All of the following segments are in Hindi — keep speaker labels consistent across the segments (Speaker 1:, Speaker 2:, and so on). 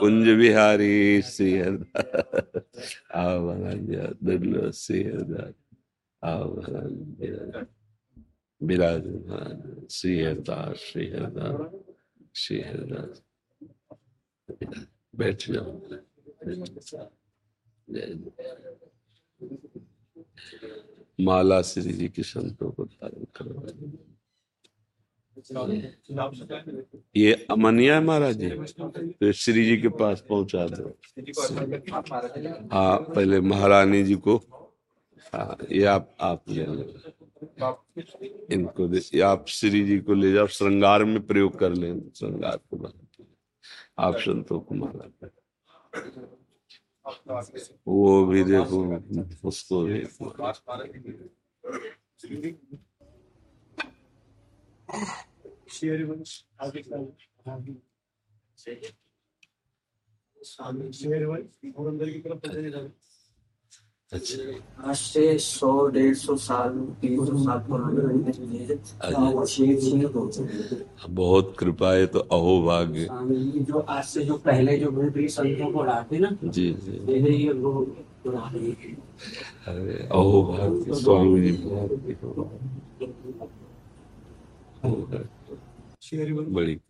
Speaker 1: कुंज बिहारी श्री आवरण विराजमान श्री हरदास श्री हरदास श्री हरदास बैठ जाओ। माला श्री जी के संतों को धारण करवाए ये अमनिया महाराज जी? तो श्री जी के पास पहुँचा दो। हाँ पहले महारानी जी को। हाँ ये आप आप ले इनको दे आप श्री जी को ले जाओ, श्रृंगार में प्रयोग कर लें। श्रृंगार को आप संतों को माला वो भी देखो, उसको देखो। अच्छा।
Speaker 2: आज से सौ डेढ़ सौ साल तीन सौ साल पुराने शेर सिंह होते
Speaker 1: बहुत कृपा है तो अहो भाग्य
Speaker 2: जो आज से जो पहले जो भूतरी संतों को लाते ना?
Speaker 1: जी जी।
Speaker 2: ये लोग हैं।
Speaker 1: अरे भाग्य स्वामी जी। हो। बड़ी।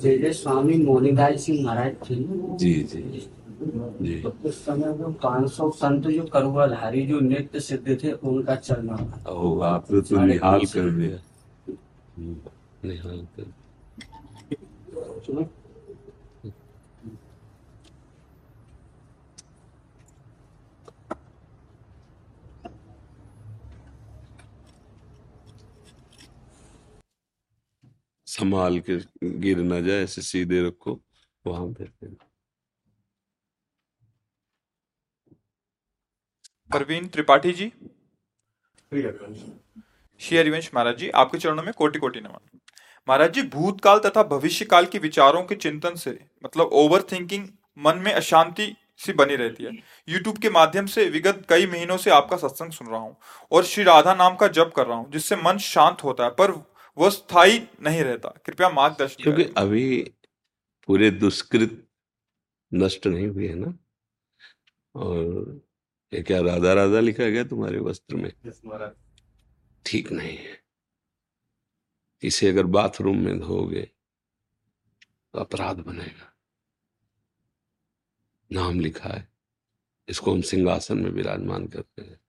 Speaker 2: जय जय स्वामी मोनीदास सिंह महाराज थे
Speaker 1: जी जी। जी।
Speaker 2: तो उस समय जो पाँच सौ संत जो करुआधारी जो नित्य सिद्ध थे उनका चलना था।
Speaker 1: अहो आपने तो निहाल कर दिया हम्म, निहाल कर। संभाल के गिर ना जाए ऐसे सीधे रखो वहाँ पे
Speaker 3: परवीन त्रिपाठी जी। श्री हरिवंश महाराज जी आपके चरणों में कोटि कोटि नमन। महाराज जी भूतकाल तथा भविष्य काल के विचारों के चिंतन से मतलब ओवर थिंकिंग मन में अशांति सी बनी रहती है। यूट्यूब के माध्यम से विगत कई महीनों से आपका सत्संग सुन रहा हूँ और श्री राधा नाम का जप कर रहा हूँ जिससे मन शांत होता है पर वह स्थायी नहीं रहता। कृपया मार्गदर्शन
Speaker 1: क्योंकि अभी पूरे दुष्कृत नष्ट नहीं हुए है ना? और ये क्या राधा राधा लिखा गया तुम्हारे वस्त्र में? ठीक नहीं है। इसे अगर बाथरूम में धोगे तो अपराध बनेगा। नाम लिखा है। इसको हम सिंहासन में विराजमान करते हैं।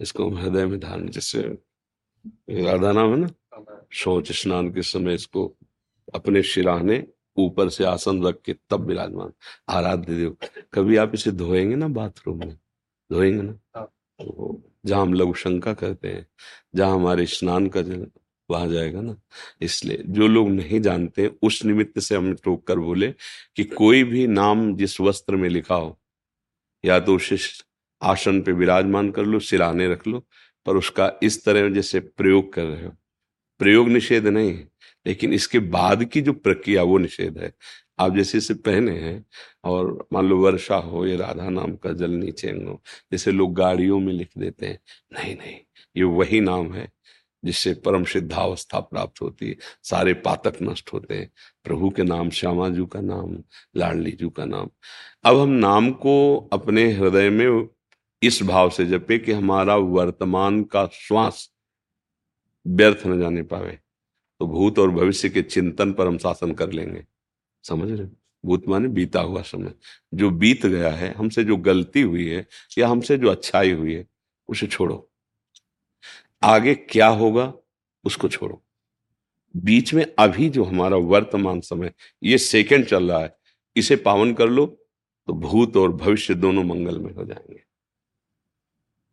Speaker 1: इसको हम हृदय में धारण जैसे राधा नाम है ना? शौच स्नान के समय इसको अपने शिराने ऊपर से आसन रख के तब विराजमान। आराध्य देव कभी आप इसे धोएँगे ना बाथरूम में? धोएँगे ना? तो जहाँ हम लघु शंका करते हैं जहाँ हमारे स्नान का जल वहाँ जाएगा ना इसलिए जो लोग नहीं जानते उस निमित्त से हम टोक कर बोले कि कोई भी नाम जिस वस्त्र में लिखा हो या तो उसे आसन पे विराजमान कर लो सिराने रख लो पर उसका इस तरह जैसे प्रयोग कर रहे हो। प्रयोग निषेध नहीं है, लेकिन इसके बाद की जो प्रक्रिया, वो निषेध है। आप जैसे इसे पहने हैं और मान लो वर्षा हो ये राधा नाम का जल नीचे हो, जैसे लोग गाड़ियों में लिख देते हैं, नहीं नहीं, ये वही नाम है जिससे परम सिद्धावस्था प्राप्त होती है, सारे पातक नष्ट होते हैं। प्रभु के नाम श्यामा जू का नाम लाडली जू का नाम। अब हम नाम को अपने हृदय में इस भाव से जपे कि हमारा वर्तमान का श्वास व्यर्थ न जाने पावे। तो भूत और भविष्य के चिंतन पर हम शासन कर लेंगे। समझ रहे भूत माने बीता हुआ समय। जो बीत गया है, हमसे जो गलती हुई है, या हमसे जो अच्छाई हुई है, उसे छोड़ो। आगे क्या होगा, उसको छोड़ो। बीच में अभी जो हमारा वर्तमान समय, ये सेकंड चल रहा है, इसे पावन कर लो तो भूत और भविष्य दोनों मंगल में हो जाएँगे।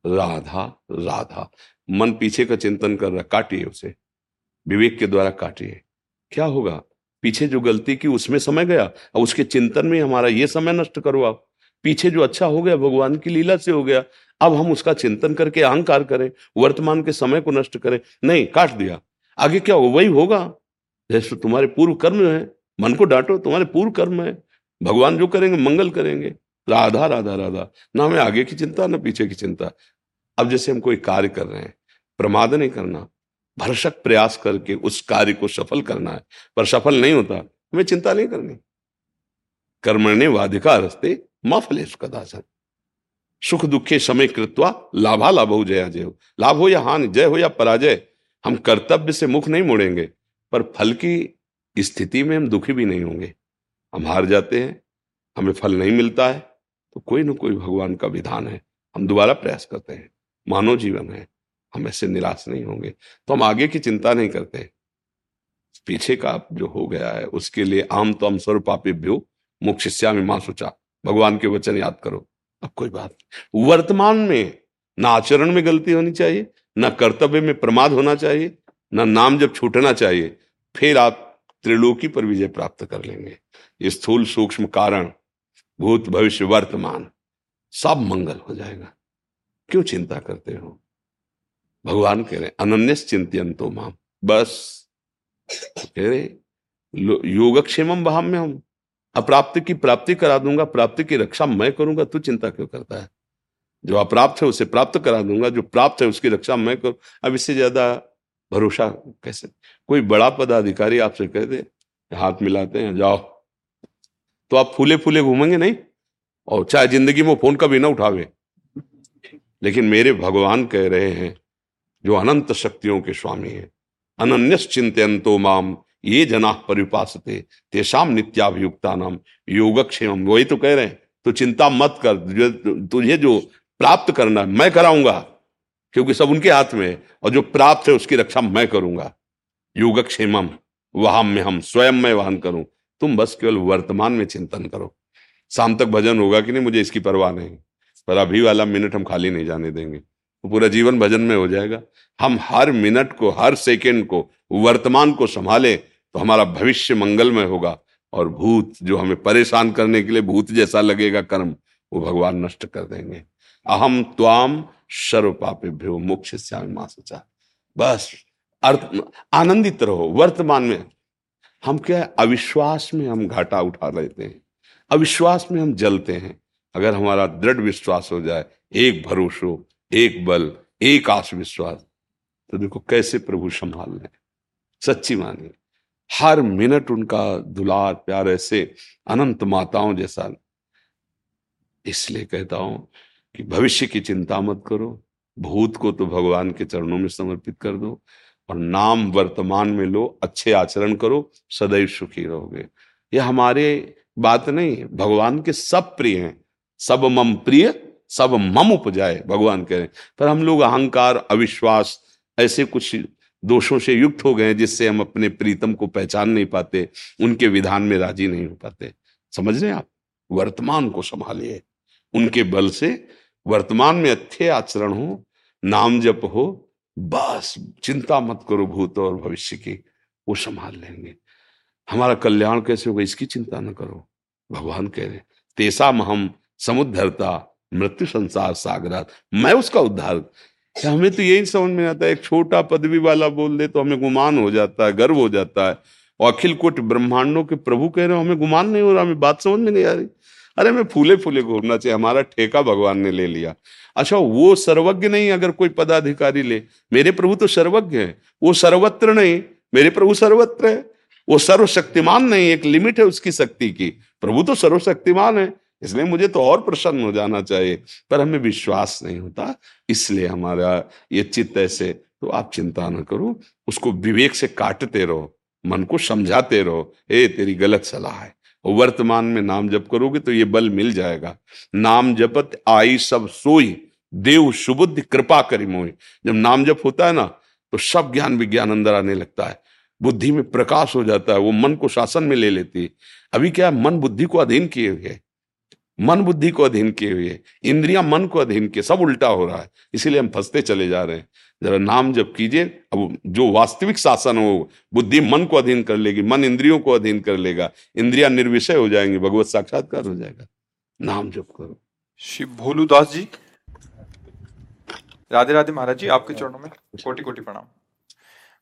Speaker 1: राधा राधा। मन पीछे का चिंतन कर रहा, काटिए उसे। विवेक के द्वारा काटिए। क्या होगा? पीछे जो गलती की, उसमें समय गया? और उसके चिंतन में हमारा ये समय नष्ट करो आप। पीछे जो अच्छा हो गया, भगवान की लीला से हो गया, अब हम उसका चिंतन करके अहंकार करें, वर्तमान के समय को नष्ट करें। नहीं, काट दिया। आगे क्या हो, वही होगा? जैसे तुम्हारे पूर्व कर्म है, मन को डांटो, तुम्हारे पूर्व कर्म है। भगवान जो करेंगे, मंगल करेंगे। राधा राधा राधा। ना हमें आगे की चिंता, ना पीछे की चिंता। अब जैसे हम कोई कार्य कर रहे हैं, प्रमाद नहीं करना, भरसक प्रयास करके उस कार्य को सफल करना है, पर सफल नहीं होता, हमें चिंता नहीं करनी। कर्मण्य वाधिका रस्ते, माँ फलेश कदाचन। सुख दुखे समय कृत्वा लाभा लाभ हो जया जय हो। लाभ हो या हानि, जय हो या पराजय, हम कर्तव्य से मुख नहीं मोड़ेंगे, पर फल की स्थिति में हम दुखी भी नहीं होंगे। हम हार जाते हैं, हमें फल नहीं मिलता है तो कोई ना कोई भगवान का विधान है, हम दोबारा प्रयास करते हैं। मानव जीवन है, हम ऐसे निराश नहीं होंगे। तो हम आगे की चिंता नहीं करते। पीछे का जो हो गया है, उसके लिए आम तो हम मुख शिष्या में माँ सोचा, भगवान के वचन याद करो। अब कोई बात वर्तमान में ना आचरण में गलती होनी चाहिए, ना कर्तव्य में प्रमाद होना चाहिए, ना नाम जब छूटना चाहिए, फिर आप त्रिलोकी पर विजय प्राप्त कर लेंगे। स्थूल सूक्ष्म कारण, भूत भविष्य वर्तमान, सब मंगल हो जाएगा। क्यों चिंता करते हो? भगवान कह रहे अनन्य चिंतन तो माम। बस। कह रहे योगक्षेम बहाम में हम अप्राप्ति की प्राप्ति करा दूँगा, प्राप्ति की रक्षा मैं करूँगा, तू चिंता क्यों करता है? जो अप्राप्त है उसे प्राप्त करा दूँगा, जो प्राप्त है उसकी रक्षा मैं करूँ। अब इससे ज़्यादा भरोसा कैसे? कोई बड़ा पदाधिकारी आपसे कह दे, हाथ मिलाते हैं, जाओ। तो आप फूले फूले घूमेंगे नहीं? और चाहे ज़िंदगी में फ़ोन कभी ना उठावे। लेकिन मेरे भगवान कह रहे हैं, जो अनंत शक्तियों के स्वामी हैं अनन्य चिंतन माम, ये जना परिपास तेषाम नित्याभियुक्ता नाम योगक्षेम। वही तो कह रहे हैं तो चिंता मत कर तुझे जो प्राप्त करना मैं कराऊँगा, क्योंकि सब उनके हाथ में है, और जो प्राप्त है उसकी रक्षा मैं करूँगा। योगक्षेमम वहाँ में हम स्वयं मैं वाहन करूँ। तुम बस केवल वर्तमान में चिंतन करो। शाम तक भजन होगा कि नहीं, मुझे इसकी परवाह नहीं। पर अभी वाला मिनट हम खाली नहीं जाने देंगे। वो पूरा जीवन भजन में हो जाएगा। हम हर मिनट को, हर सेकेंड को, वर्तमान को संभाले तो हमारा भविष्य मंगलमय होगा और भूत जो हमें परेशान करने के लिए भूत जैसा लगेगा कर्म, वो भगवान नष्ट कर देंगे। अहम त्वाम सर्व पापे भ्यो मोक्ष माँ सचा। बस, अर्थ, आनंदित रहो। वर्तमान में हम क्या है? अविश्वास में हम घाटा उठा लेते हैं। अविश्वास में हम जलते हैं। अगर हमारा दृढ़ विश्वास हो जाए, एक भरोसो एक बल, एक आश विश्वास तो देखो कैसे प्रभु संभाल रहे सच्ची मानिए, हर मिनट उनका दुलार, प्यार ऐसे अनंत माताओं जैसा। इसलिए कहता हूँ कि भविष्य की चिंता मत करो, भूत को तो भगवान के चरणों में समर्पित कर दो, और नाम वर्तमान में लो, अच्छे आचरण करो, सदैव सुखी रहोगे। यह हमारे बात नहीं, भगवान के सब प्रिय हैं। सब मम प्रिय, सब मम उपजाए, भगवान कह रहे हैं। पर हम लोग अहंकार, अविश्वास, ऐसे कुछ दोषों से युक्त हो गए जिससे हम अपने प्रीतम को पहचान नहीं पाते, उनके विधान में राज़ी नहीं हो पाते। समझ रहे हैं आप? वर्तमान को संभालिए। उनके बल से वर्तमान में अच्छे आचरण हो, नाम जप हो, बस, चिंता मत करो भूत और भविष्य की, वो संभाल लेंगे। हमारा कल्याण कैसे होगा, इसकी चिंता न करो। भगवान कह रहे तेसा हम समुद्धरता मृत्यु संसार सागरात। मैं उसका उद्धार। हमें तो यही समझ में आता है, एक छोटा पदवी वाला बोल दे तो हमें गुमान हो जाता है, गर्व हो जाता है। और अखिल कोट ब्रह्मांडों के प्रभु कह रहे हो, हमें गुमान नहीं हो रहा, हमें बात समझ में नहीं आ रही। अरे, हमें फूले फूले घूमना चाहिए, हमारा ठेका भगवान ने ले लिया। अच्छा वो सर्वज्ञ नहीं, अगर कोई पदाधिकारी ले। मेरे प्रभु तो सर्वज्ञ है, वो सर्वत्र नहीं, मेरे प्रभु सर्वत्र है। वो सर्वशक्तिमान नहीं, एक लिमिट है उसकी शक्ति की। प्रभु तो सर्वशक्तिमान है। इसलिए मुझे तो और प्रसन्न हो जाना चाहिए, पर हमें विश्वास नहीं होता। इसलिए हमारा ये चित्त ऐसे तो आप चिंता ना करो, उसको विवेक से काटते रहो, मन को समझाते रहो ए तेरी गलत सलाह है। वर्तमान में नाम जप करोगे तो ये बल मिल जाएगा। नाम जपत आई सब सोई, देव सुबुद्धि कृपा करी मोई। जब नाम जप होता है ना तो सब ज्ञान विज्ञान अंदर आने लगता है। बुद्धि में प्रकाश हो जाता है, वो मन को शासन में ले लेती है। अभी क्या मन बुद्धि को अधीन किए हुए मन बुद्धि को अधीन किए हुए इंद्रियाँ मन को अधीन किए सब उल्टा हो रहा है। इसीलिए हम फंसते चले जा रहे हैं। जरा नाम जब कीजिए। अब जो वास्तविक शासन हो बुद्धि मन को अधीन कर लेगी मन इंद्रियों को अधीन कर लेगा। इंद्रिया निर्विषय हो जाएँगे भगवत साक्षात्कार हो जाएगा। नाम जप करो।
Speaker 3: श्री भोलूदास जी। राधे राधे महाराज जी आपके चरणों में कोटि कोटि प्रणाम।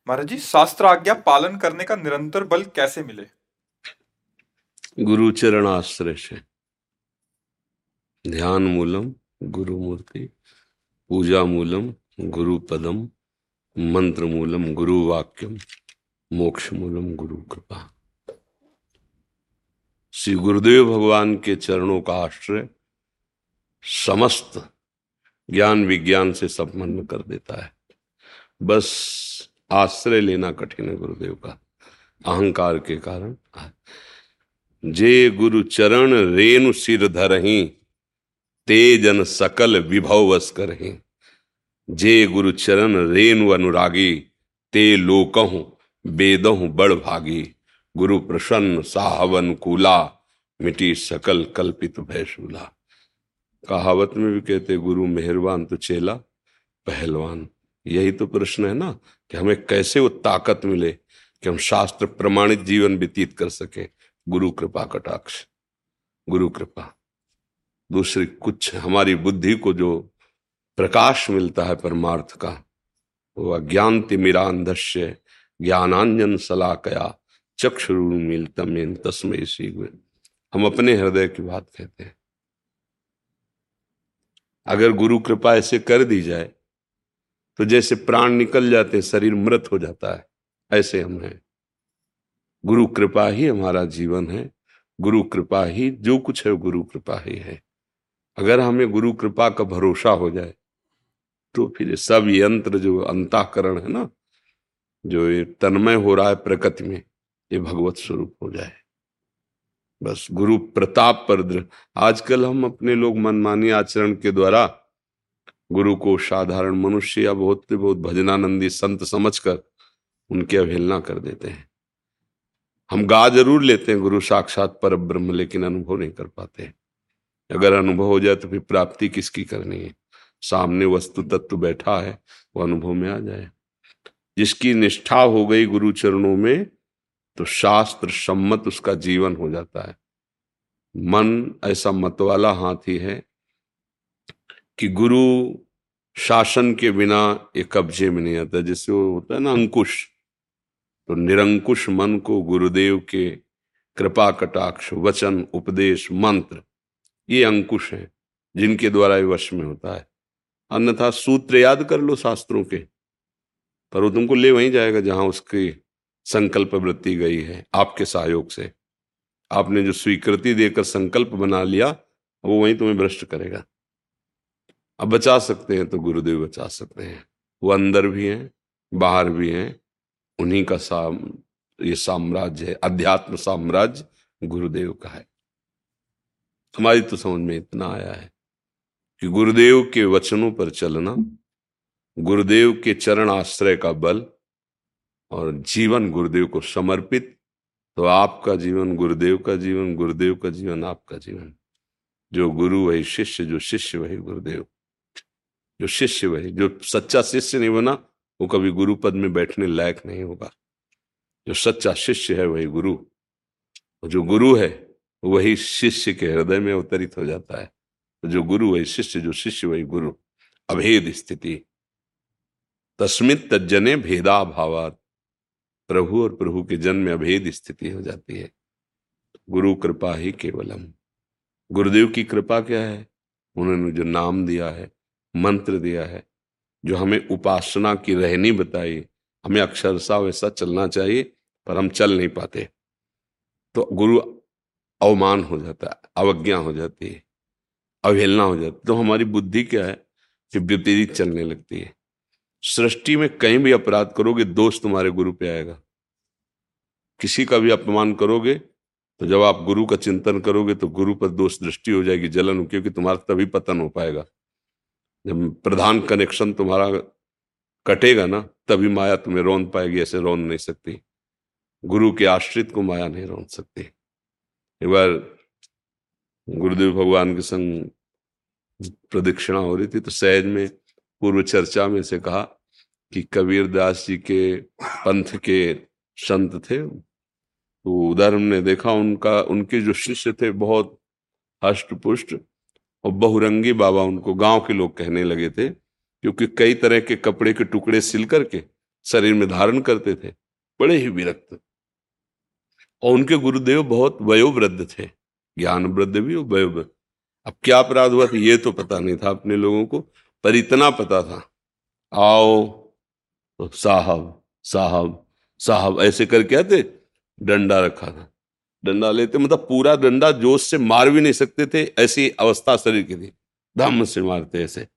Speaker 3: महाराज जी शास्त्र आज्ञा पालन करने का निरंतर बल कैसे मिले?
Speaker 1: गुरु चरण आश्रय से। ध्यान मूलम गुरु मूर्ति, पूजा मूलम गुरु पदम, मंत्र मूलम गुरु वाक्यम, मोक्ष मूलम गुरु कृपा। श्री गुरुदेव भगवान के चरणों का आश्रय समस्त ज्ञान विज्ञान से संपन्न कर देता है। बस आश्रय लेना कठिन है गुरुदेव का, अहंकार के कारण। जे गुरु चरण रेणु सिर धरही तेजन सकल विभव वस करही जे गुरु चरण रेणु अनुरागी, ते लोकहु बेदहु बड़ भागी। गुरु प्रसन्न साहवन कूला, मिटी सकल कल्पित भैसूला। कहावत में भी कहते, गुरु मेहरबान तो चेला, पहलवान। यही तो प्रश्न है ना, कि हमें कैसे वो ताकत मिले कि हम शास्त्र प्रमाणित जीवन व्यतीत कर सके। गुरु कृपा कटाक्ष। गुरु कृपा। दूसरी कुछ हमारी बुद्धि को जो प्रकाश मिलता है परमार्थ का, वो अज्ञान तिमिरांधस्य ज्ञानांजन सला सलाकया मिलतम तस्मय सी हम अपने हृदय की बात कहते हैं। अगर गुरु कृपा ऐसे कर दी जाए तो जैसे प्राण निकल जाते शरीर मृत हो जाता है, ऐसे हम हैं। गुरु कृपा ही हमारा जीवन है, गुरु कृपा ही, जो कुछ है गुरु कृपा ही है। अगर हमें गुरु कृपा का भरोसा हो जाए तो फिर सब यंत्र जो अंताकरण है ना, जो ये तन्मय हो रहा है प्रकृति में, ये भगवत स्वरूप हो जाए। बस गुरु प्रताप पर आजकल हम अपने लोग मनमानी आचरण के द्वारा गुरु को साधारण मनुष्य या बहुत बहुत भजनानंदी संत समझकर उनकी अवहेलना कर देते हैं। हम गा ज़रूर लेते हैं गुरु साक्षात पर ब्रह्म, लेकिन अनुभव नहीं कर पाते अगर अनुभव हो जाए तो फिर प्राप्ति किसकी करनी है? सामने वस्तु तत्व बैठा है, वो अनुभव में आ जाए। जिसकी निष्ठा हो गई गुरु चरणों में तो शास्त्र सम्मत उसका जीवन हो जाता है। मन ऐसा मत वाला हाथी है कि गुरु शासन के बिना ये कब्जे में नहीं आता जैसे वो होता है ना अंकुश। तो निरंकुश मन को गुरुदेव के कृपा कटाक्ष, वचन, उपदेश, मंत्र ये अंकुश है, जिनके द्वारा वश में होता है। अन्यथा सूत्र याद कर लो शास्त्रों के, पर वो तुमको ले वहीं जाएगा जहाँ उसकी संकल्प वृत्ति गई है, आपके सहयोग से। आपने जो स्वीकृति देकर संकल्प बना लिया, वो वहीं तुम्हें भ्रष्ट करेगा। अब बचा सकते हैं तो गुरुदेव बचा सकते हैं। वो अंदर भी हैं, बाहर भी हैं, उन्हीं का साम, ये साम्राज्य है, अध्यात्म साम्राज्य गुरुदेव का है। हमारी तो समझ में इतना आया है कि गुरुदेव के वचनों पर चलना, गुरुदेव के चरण आश्रय का बल और जीवन गुरुदेव को समर्पित तो आपका जीवन गुरुदेव का जीवन, गुरुदेव का जीवन आपका जीवन। जो गुरु वही शिष्य, जो शिष्य वही गुरुदेव। जो शिष्य वही, जो सच्चा शिष्य नहीं बना वो कभी गुरु पद में बैठने लायक नहीं होगा। जो सच्चा शिष्य है वही गुरु। और जो गुरु है वही शिष्य के हृदय में अवतरित हो जाता है। जो गुरु, वही शिष्य, जो शिष्य, वही गुरु। अभेद स्थिति। तस्मित तजने भेदा भावात प्रभु और प्रभु के जन्म में अभेद स्थिति हो जाती है। गुरु कृपा ही केवलम। गुरुदेव की कृपा क्या है? उन्होंने जो नाम दिया है, मंत्र दिया है, जो हमें उपासना की रहनी बताई, हमें अक्षरशा वैसा चलना चाहिए, पर हम चल नहीं पाते। तो गुरु अवमान हो जाता है, अवज्ञा हो जाती है, अवहेलना हो जाती है। तो हमारी बुद्धि क्या है कि विपरीत चलने लगती है। सृष्टि में कहीं भी अपराध करोगे, दोष तुम्हारे गुरु पे आएगा। किसी का भी अपमान करोगे तो जब आप गुरु का चिंतन करोगे तो गुरु पर दोष दृष्टि हो जाएगी, जलन क्योंकि तुम्हारा तभी पतन हो पाएगा। जब प्रधान कनेक्शन तुम्हारा कटेगा ना, तभी माया तुम्हें रोन पाएगी, ऐसे रोन नहीं सकती। गुरु के आश्रित को माया नहीं रोन सकती। एक बार गुरुदेव भगवान के संग प्रदक्षिणा हो रही थी तो सहज में पूर्व चर्चा में से कहा कि कबीर दास जी के पंथ के संत थे। तो उधर हमने देखा उनका, उनके जो शिष्य थे बहुत हष्ट पुष्ट और बहुरंगी बाबा उनको गाँव के लोग कहने लगे थे, क्योंकि कई तरह के कपड़े के टुकड़े सिल करके शरीर में धारण करते थे। बड़े ही विरक्त और उनके गुरुदेव बहुत वयोवृद्ध थे ज्ञान वृद्ध भी और वयोवृद्ध। अब क्या अपराध हुआ था ये तो पता नहीं था अपने लोगों को, पर इतना पता था। आओ तो साहब साहब साहब, ऐसे करके आते, डंडा रखा था। डंडा लेते मतलब पूरा डंडा जोश से मार भी नहीं सकते थे, ऐसी अवस्था शरीर की थी। धम से मारते ऐसे,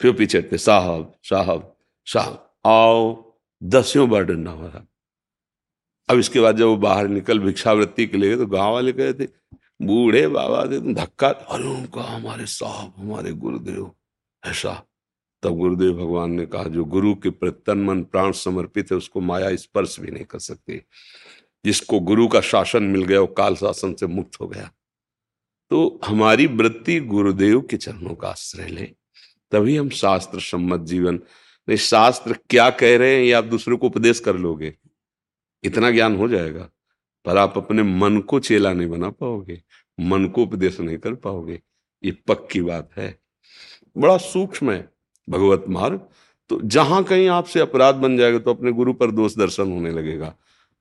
Speaker 1: फिर पीछे साहब साहब साहब, आओ, दसियों बार डंडा मारा। अब इसके बाद जब वो बाहर निकल भिक्षावृत्ति के लिए तो गाँव वाले कहे थे, बूढ़े बाबा थे, तुम धक्का अरे, उनका हमारे साहब, हमारे गुरुदेव। ऐसा। तब गुरुदेव भगवान ने कहा, जो गुरु के प्रतन मन प्राण समर्पित है, उसको माया स्पर्श भी नहीं कर सकती। जिसको गुरु का शासन मिल गया, वो काल शासन से मुक्त हो गया। तो हमारी वृत्ति गुरुदेव के चरणों का आश्रय ले। तभी हम शास्त्र सम्मत जीवन। नहीं शास्त्र क्या कह रहे हैं, ये आप दूसरे को उपदेश कर लोगे। इतना ज्ञान हो जाएगा, पर आप अपने मन को चेला नहीं बना पाओगे, मन को उपदेश नहीं कर पाओगे। ये पक्की बात है। बड़ा सूक्ष्म है भगवत मार्ग। तो जहाँ कहीं आपसे अपराध बन जाएगा तो अपने गुरु पर दोष दर्शन होने लगेगा।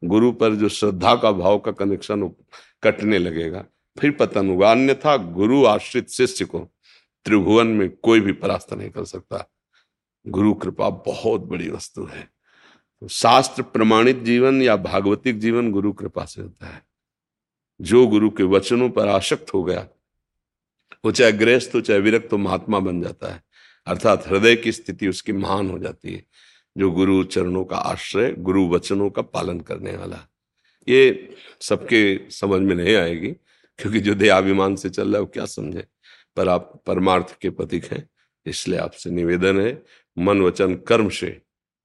Speaker 1: गुरु पर जो श्रद्धा का भाव का कनेक्शन कटने लगेगा। फिर पतन होगा, अन्यथा गुरु आश्रित शिष्य को त्रिभुवन में कोई भी परास्त नहीं कर सकता। गुरु कृपा बहुत बड़ी वस्तु है। शास्त्र प्रमाणित जीवन या भागवतिक जीवन गुरु कृपा से होता है। जो गुरु के वचनों पर आशक्त हो गया, वो चाहे गृहस्थ हो, चाहे विरक्त तो महात्मा बन जाता है। अर्थात हृदय की स्थिति उसकी महान हो जाती है, जो गुरु चरणों का आश्रय, गुरु वचनों का पालन करने वाला। ये सबके समझ में नहीं आएगी, क्योंकि जो दयाभिमान से चल रहा है, वो क्या समझे? पर आप परमार्थ के प्रतीक हैं, इसलिए आपसे निवेदन है, मन वचन कर्म से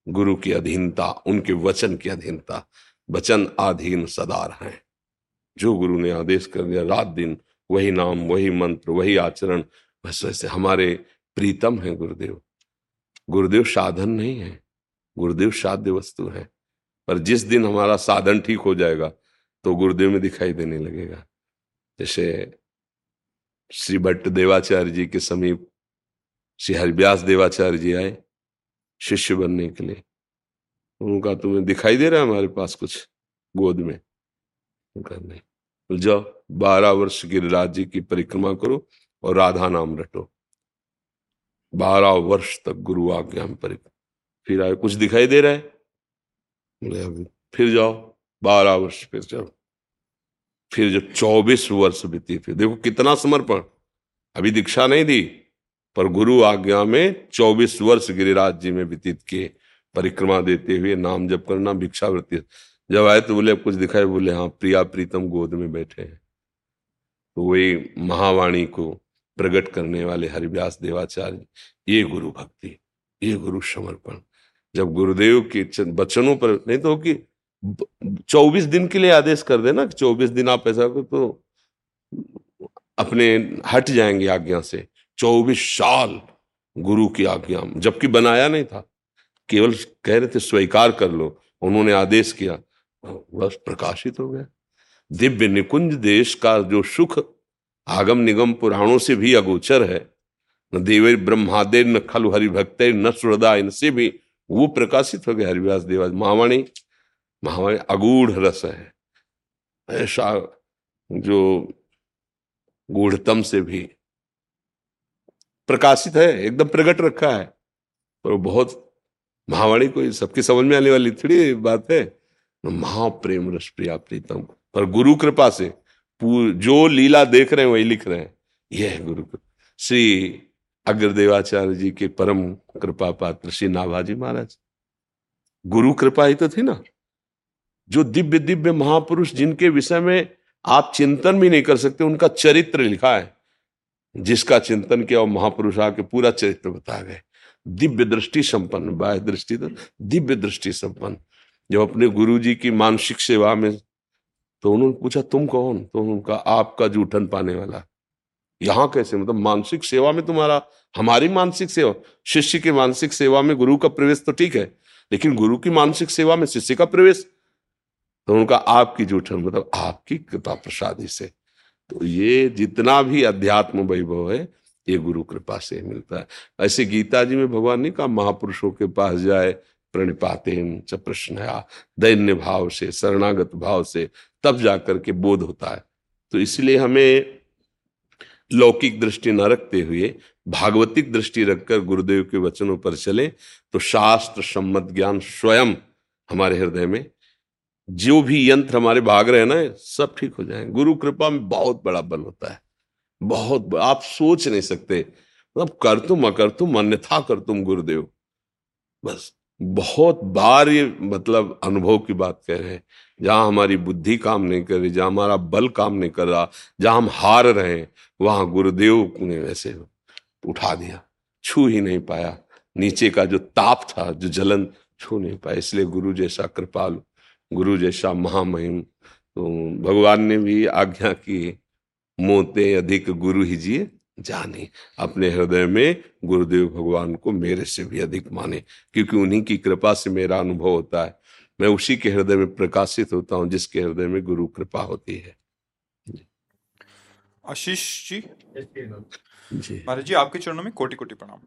Speaker 1: गुरु की अधीनता, उनके वचन की अधीनता, वचन आधीन सदार हैं। जो गुरु ने आदेश कर दिया रात दिन, वही नाम, वही मंत्र, वही आचरण, बस वैसे हमारे प्रीतम है गुरुदेव। गुरुदेव साधन नहीं है, गुरुदेव साध्य वस्तु है। पर जिस दिन हमारा साधन ठीक हो जाएगा तो गुरुदेव में दिखाई देने लगेगा। जैसे श्री भट्ट देवाचार्य जी के समीप श्री हरिव्यास देवाचार्य जी आए शिष्य बनने के लिए। उनका तुम्हें दिखाई दे रहा है हमारे पास कुछ गोद में? उनका नहीं। जाओ, बारह वर्ष गिरिराज जी की परिक्रमा करो और राधा नाम रटो। बारह वर्ष तक गुरु आज्ञा में परिक्रमा फिर आए, कुछ दिखाई दे रहा है? बोले फिर जाओ, बारह वर्ष फिर चलो फिर जो चौबीस वर्ष बीती, फिर देखो कितना समर्पण। अभी दीक्षा नहीं दी पर गुरु आज्ञा में चौबीस वर्ष गिरिराज जी में व्यतीत किए। परिक्रमा देते हुए नाम जप करना भिक्षावृत्ति जब आए तो बोले कुछ दिखाए बोले हाँ प्रिया प्रीतम गोद में बैठे हैं। तो वही महावाणी को प्रकट करने वाले हरिव्यास देवाचार्य, ये गुरु भक्ति, ये गुरु समर्पण। जब गुरुदेव के वचनों पर, नहीं तो कि चौबीस दिन के लिए आदेश कर देना कि चौबीस दिन आप ऐसा करो तो अपने हट जाएँगे आज्ञा से। चौबीस साल गुरु की आज्ञा जबकि बनाया नहीं था। केवल कह रहे थे, स्वीकार कर लो। उन्होंने आदेश किया, बस प्रकाशित हो गया। दिव्य निकुंज देश का जो सुख आगम निगम पुराणों से भी अगोचर है, न देवे ब्रह्मादेव, न खलु हरिभक्त न सुहृदा इनसे भी वो प्रकाशित हो गया। हरिव्यास देवा महावाणी महावाणी अगूढ़ रस है। ऐसा जो गूढ़तम से भी प्रकाशित है, एकदम प्रकट रखा है। पर बहुत महावाणी कोई सबकी समझ में आने वाली थोड़ी बात है। महाप्रेम रस प्रिया प्रीतम पर गुरु कृपा से जो लीला देख रहे हैं, वही लिख रहे हैं। यह है गुरु श्री अग्रदेवाचार्य जी के परम कृपा पात्र श्री नाभाजी महाराज। गुरु कृपा ही तो थी ना। जो दिव्य दिव्य महापुरुष जिनके विषय में आप चिंतन भी नहीं कर सकते, उनका चरित्र लिखा है। जिसका चिंतन किया और महापुरुष आके पूरा चरित्र बता गए। दिव्य दृष्टि संपन्न, बाह्य दृष्टि तो दिव्य दृष्टि संपन्न। जब अपने गुरु जी की मानसिक सेवा में तो उन्होंने पूछा, तुम कौन? तो उनका, आपका जूठन पाने वाला। यहाँ कैसे? मतलब मानसिक सेवा में तुम्हारा, हमारी मानसिक सेवा, शिष्य की मानसिक सेवा में गुरु का प्रवेश तो ठीक है, लेकिन गुरु की मानसिक सेवा में शिष्य का प्रवेश? तो उनका, आपकी जूठन मतलब आपकी कृपा प्रसादी से। तो ये जितना भी अध्यात्म वैभव है, ये गुरु कृपा से मिलता है। ऐसे गीता जी में भगवान ने कहा, महापुरुषों के पास जाए प्रणिपाते च प्रश्नया, दैन्य भाव से, शरणागत भाव से, तब जाकर के बोध होता है। तो इसलिए हमें लौकिक दृष्टि न रखते हुए, भागवतिक दृष्टि रखकर गुरुदेव के वचनों पर चले तो शास्त्र, सम्मत, ज्ञान स्वयं हमारे हृदय में जो भी यंत्र हमारे भाग रहे हैं ना, सब ठीक हो जाए गुरु कृपा में बहुत बड़ा बल होता है। बहुत आप सोच नहीं सकते। मतलब कर तुम, अकर तुम, अन्यथा कर तुम, गुरुदेव। बस, बहुत बार ये मतलब अनुभव की बात कह रहे हैं। जहाँ हमारी बुद्धि काम नहीं कर रही, जहाँ हमारा बल काम नहीं कर रहा, जहाँ हम हार रहे हैं, वहाँ गुरुदेव ने वैसे उठा दिया। छू ही नहीं पाया। नीचे का जो ताप था, जो जलन, छू नहीं पाया। इसलिए गुरु जैसा कृपालु गुरु जैसा महामहिम तो भगवान ने भी आज्ञा की मोते अधिक गुरु ही जिए जाने। अपने हृदय में गुरुदेव भगवान को मेरे से भी अधिक माने क्योंकि उन्हीं की कृपा से मेरा अनुभव होता है। मैं उसी के हृदय में प्रकाशित होता हूँ जिसके हृदय में गुरु कृपा होती है।
Speaker 3: आशीष जी। जी। महाराज जी आपके चरणों में कोटि कोटि प्रणाम।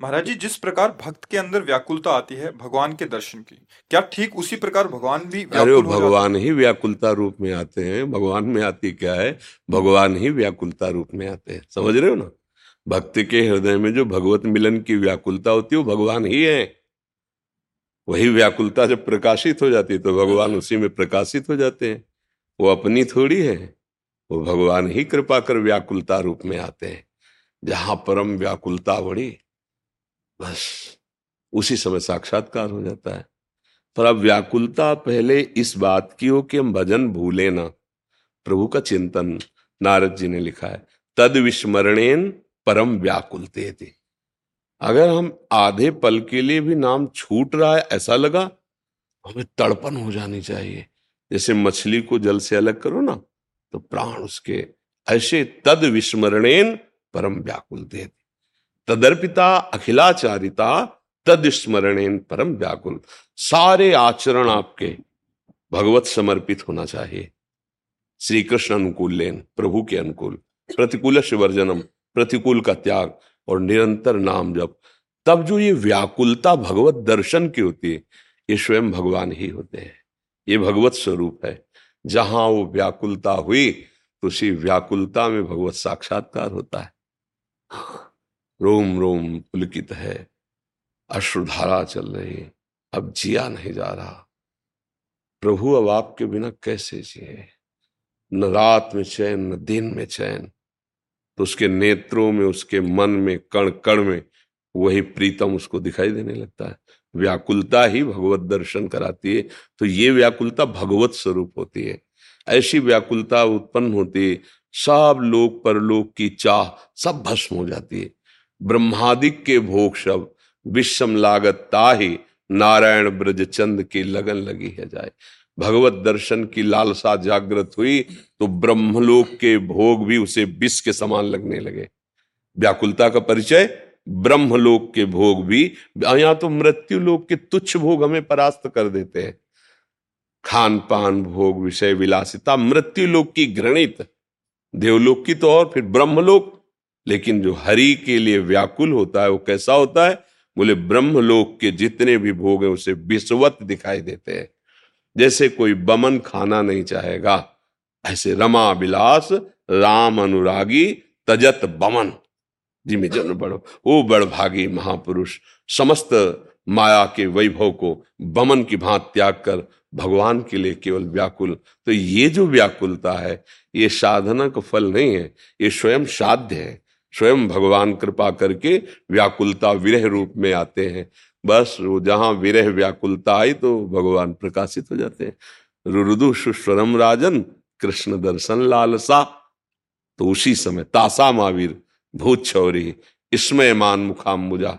Speaker 3: महाराज जी जिस प्रकार भक्त के अंदर व्याकुलता आती है भगवान के दर्शन की क्या ठीक उसी प्रकार भगवान भी
Speaker 1: अरे भगवान ही व्याकुलता रूप में आते हैं। भगवान में आती क्या है? भगवान ही व्याकुलता रूप में आते हैं। समझ रहे हो ना? भक्त के हृदय में जो भगवत मिलन की व्याकुलता होती है वो भगवान ही है। वही व्याकुलता जब प्रकाशित हो जाती है तो भगवान उसी में प्रकाशित हो जाते हैं। वो अपनी थोड़ी है। वो भगवान ही कृपा कर व्याकुलता रूप में आते हैं। जहाँ परम व्याकुलता बढ़ी बस, उसी समय साक्षात्कार हो जाता है। पर अब व्याकुलता पहले इस बात की हो कि हम भजन भूले ना। प्रभु का चिंतन, नारद जी ने लिखा है, तद विस्मरणेन परम व्याकुलते थे। अगर हम आधे पल के लिए भी नाम छूट रहा है, ऐसा लगा, हमें तड़पन हो जानी चाहिए। जैसे मछली को जल से अलग करो ना तो प्राण उसके, ऐसे तद विस्मरणेन परम व्याकुल दे तदर्पिता अखिलाचारिता तद स्मरणेन परम व्याकुल। सारे आचरण आपके भगवत समर्पित होना चाहिए। श्री कृष्ण अनुकूल लेन, प्रभु के अनुकूल। प्रतिकूल शिवर्जनम, प्रतिकूल का त्याग और निरंतर नाम जप। तब जो ये व्याकुलता भगवत दर्शन की होती है, ये स्वयं भगवान ही होते हैं। ये भगवत स्वरूप है। जहाँ वो व्याकुलता हुई तो उसी व्याकुलता में भगवत साक्षात्कार होता है। रोम रोम पुलकित है। अश्रुधारा चल रही, अब जिया नहीं जा रहा। प्रभु, अब आपके बिना कैसे जिए? न रात में चैन, न दिन में चैन। तो उसके नेत्रों में, उसके मन में, कण कण में वही प्रीतम उसको दिखाई देने लगता है। व्याकुलता ही भगवत दर्शन कराती है। तो ये व्याकुलता भगवत स्वरूप होती है। ऐसी व्याकुलता उत्पन्न होती है। सब लोक, परलोक की चाह सब भस्म हो जाती है। ब्रह्मादिक के भोग शब विषम लागत ताही, नारायण ब्रज चंद की लगन लगी है जाए। भगवत दर्शन की लालसा जागृत हुई तो ब्रह्मलोक के भोग भी उसे विष के समान लगने लगे। व्याकुलता का परिचय, ब्रह्मलोक के भोग भी यहाँ तो मृत्यु लोक के तुच्छ भोग हमें परास्त कर देते हैं। खान पान भोग विषय विलासिता मृत्यु लोक की घृणित। देवलोक की तो और, फिर ब्रह्मलोक लेकिन जो हरि के लिए व्याकुल होता है, वो कैसा होता है? बोले, ब्रह्मलोक के जितने भी भोग हैं, उसे विश्वत दिखाई देते हैं। जैसे कोई बमन खाना नहीं चाहेगा, ऐसे रमा विलास राम अनुरागी, तजत बमन। जी, में जन्म बढ़ो वो बड़ भागी महापुरुष, समस्त माया के वैभव को बमन की भांत त्याग कर, भगवान के लिए केवल व्याकुल। तो ये जो व्याकुलता है, ये साधना का फल नहीं है, ये स्वयं साध्य है। स्वयं भगवान कृपा करके व्याकुलता विरह रूप में आते हैं। बस वो जहाँ विरह व्याकुलता आई तो भगवान प्रकाशित हो जाते हैं। रुदु सुस्वरम राजन, कृष्ण दर्शन लालसा। तो उसी समय तासा महावीर, भूत छौरी इसमय मान मुखाम्बुजा,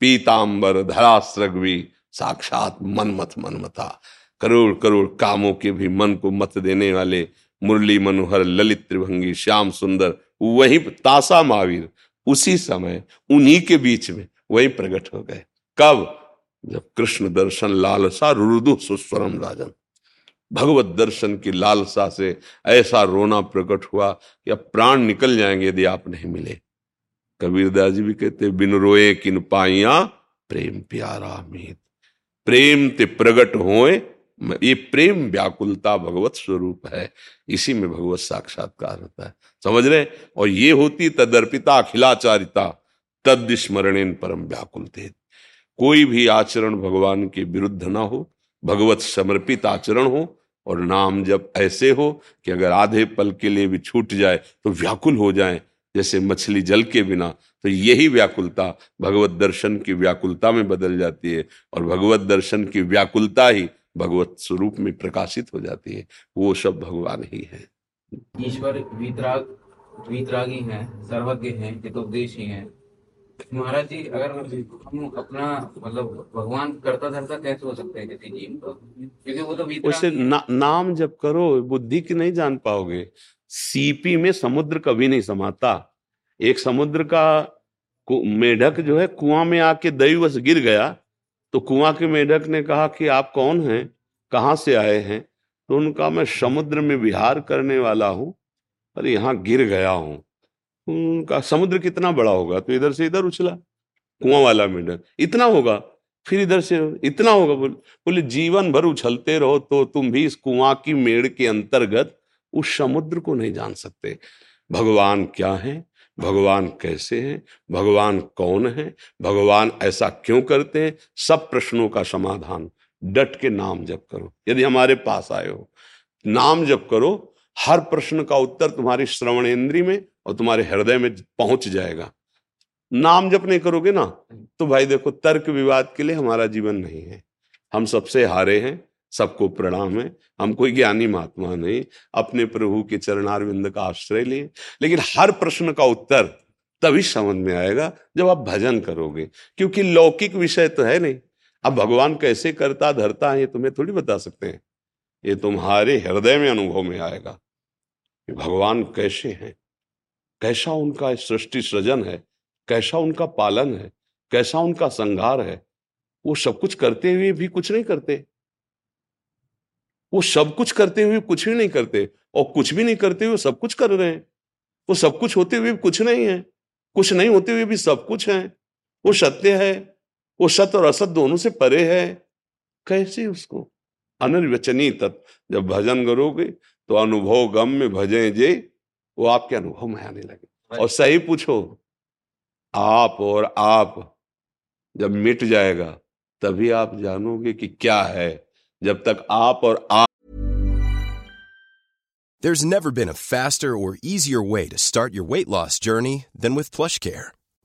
Speaker 1: पीताम्बर धरा सृगवी साक्षात मनमथ मनमथा। करोड़ करोड़ कामों के भी मन को मत देने वाले मुरली मनोहर, ललित त्रिभंगी, श्याम सुंदर वही तासा महावीर उसी समय, उन्हीं के बीच में वही प्रकट हो गए। कब? जब कृष्ण दर्शन लालसा रुदु सुस्वरम राजन। भगवत दर्शन की लालसा से ऐसा रोना प्रकट हुआ कि अब प्राण निकल जाएँगे यदि आप नहीं मिले। कबीरदास जी भी कहते, बिन रोए किन पाइया? प्रेम प्यारा मीत। प्रेम ते प्रगट होए ये प्रेम व्याकुलता भगवत स्वरूप है। इसी में भगवत साक्षात्कार होता है। समझ रहे? और ये होती तदर्पिता अखिलाचारिता तद स्मरणेन परम व्याकुल कोई भी आचरण भगवान के विरुद्ध ना हो, भगवत समर्पित आचरण हो, और नाम जब ऐसे हो कि अगर आधे पल के लिए भी छूट जाए तो व्याकुल हो जाए, जैसे मछली जल के बिना तो यही व्याकुलता, भगवत दर्शन की व्याकुलता में बदल जाती है, और भगवत दर्शन की व्याकुलता ही भगवत स्वरूप में प्रकाशित हो जाती है। वो सब भगवान ही है।
Speaker 4: ईश्वर वितराग वितरागी हैं सर्वज्ञ हैं हितोपदेशी हैं। महाराज जी अगर हम अपना मतलब भगवान करता धरता कैसे हो सकते हैं किसी जीव को? क्योंकि वो तो
Speaker 1: उसे ना, नाम जब करो बुद्धि की नहीं जान पाओगे। सीपी में समुद्र कभी नहीं समाता। एक समुद्र का मेढक जो है कुआँ में आके दैवश गिर गया। तो कुआँ के मेढक ने कहा कि आप कौन हैं? कहाँ से आए हैं? तो उनका मैं समुद्र में विहार करने वाला हूँ, और यहाँ गिर गया हूँ। उनका समुद्र कितना बड़ा होगा? तो इधर से इधर उछला, कुआँ वाला मेढक इतना होगा, फिर इधर से इतना होगा, बोले बोले, जीवन भर उछलते रहो तो तुम भी इस कुआँ की मेड़ के अंतर्गत उस समुद्र को नहीं जान सकते। भगवान क्या है? भगवान कैसे हैं? भगवान कौन है? भगवान ऐसा क्यों करते हैं? सब प्रश्नों का समाधान। डट के नाम जप करो। यदि हमारे पास आए हो, नाम जप करो, हर प्रश्न का उत्तर तुम्हारी श्रवण इंद्री में और तुम्हारे हृदय में पहुँच जाएगा। नाम जप नहीं करोगे ना तो भाई देखो, तर्क विवाद के लिए हमारा जीवन नहीं है। हम सबसे हारे हैं, सबको प्रणाम है, हम कोई ज्ञानी महात्मा नहीं, अपने प्रभु के चरणारविंद का आश्रय लिए। लेकिन हर प्रश्न का उत्तर तभी समझ में आएगा जब आप भजन करोगे, क्योंकि लौकिक विषय तो है नहीं। अब भगवान कैसे करता, धरता है ये तुम्हें थोड़ी बता सकते हैं। ये तुम्हारे हृदय में अनुभव में आएगा कि भगवान कैसे हैं। कैसा उनका सृष्टि सृजन है, कैसा उनका पालन है, कैसा उनका संघार है। वो सब कुछ करते हुए भी कुछ नहीं करते। वो सब कुछ करते हुए कुछ भी नहीं करते और कुछ भी नहीं करते हुए सब कुछ कर रहे हैं। वो सब कुछ होते हुए भी कुछ नहीं है, कुछ नहीं होते हुए भी सब कुछ है। वो सत्य है वो सत्य और असत दोनों से परे है। कैसे उसको? अनिर्वचनीय तत्व। जब भजन करोगे तो अनुभव गम में भजे जे वो आपके अनुभव में आने लगे। और सही पूछो आप और आप जब मिट जाएगा तभी आप जानोगे कि क्या है। जब तक आप और आप
Speaker 5: There's never been a faster or easier way to start your weight loss journey than with PlushCare.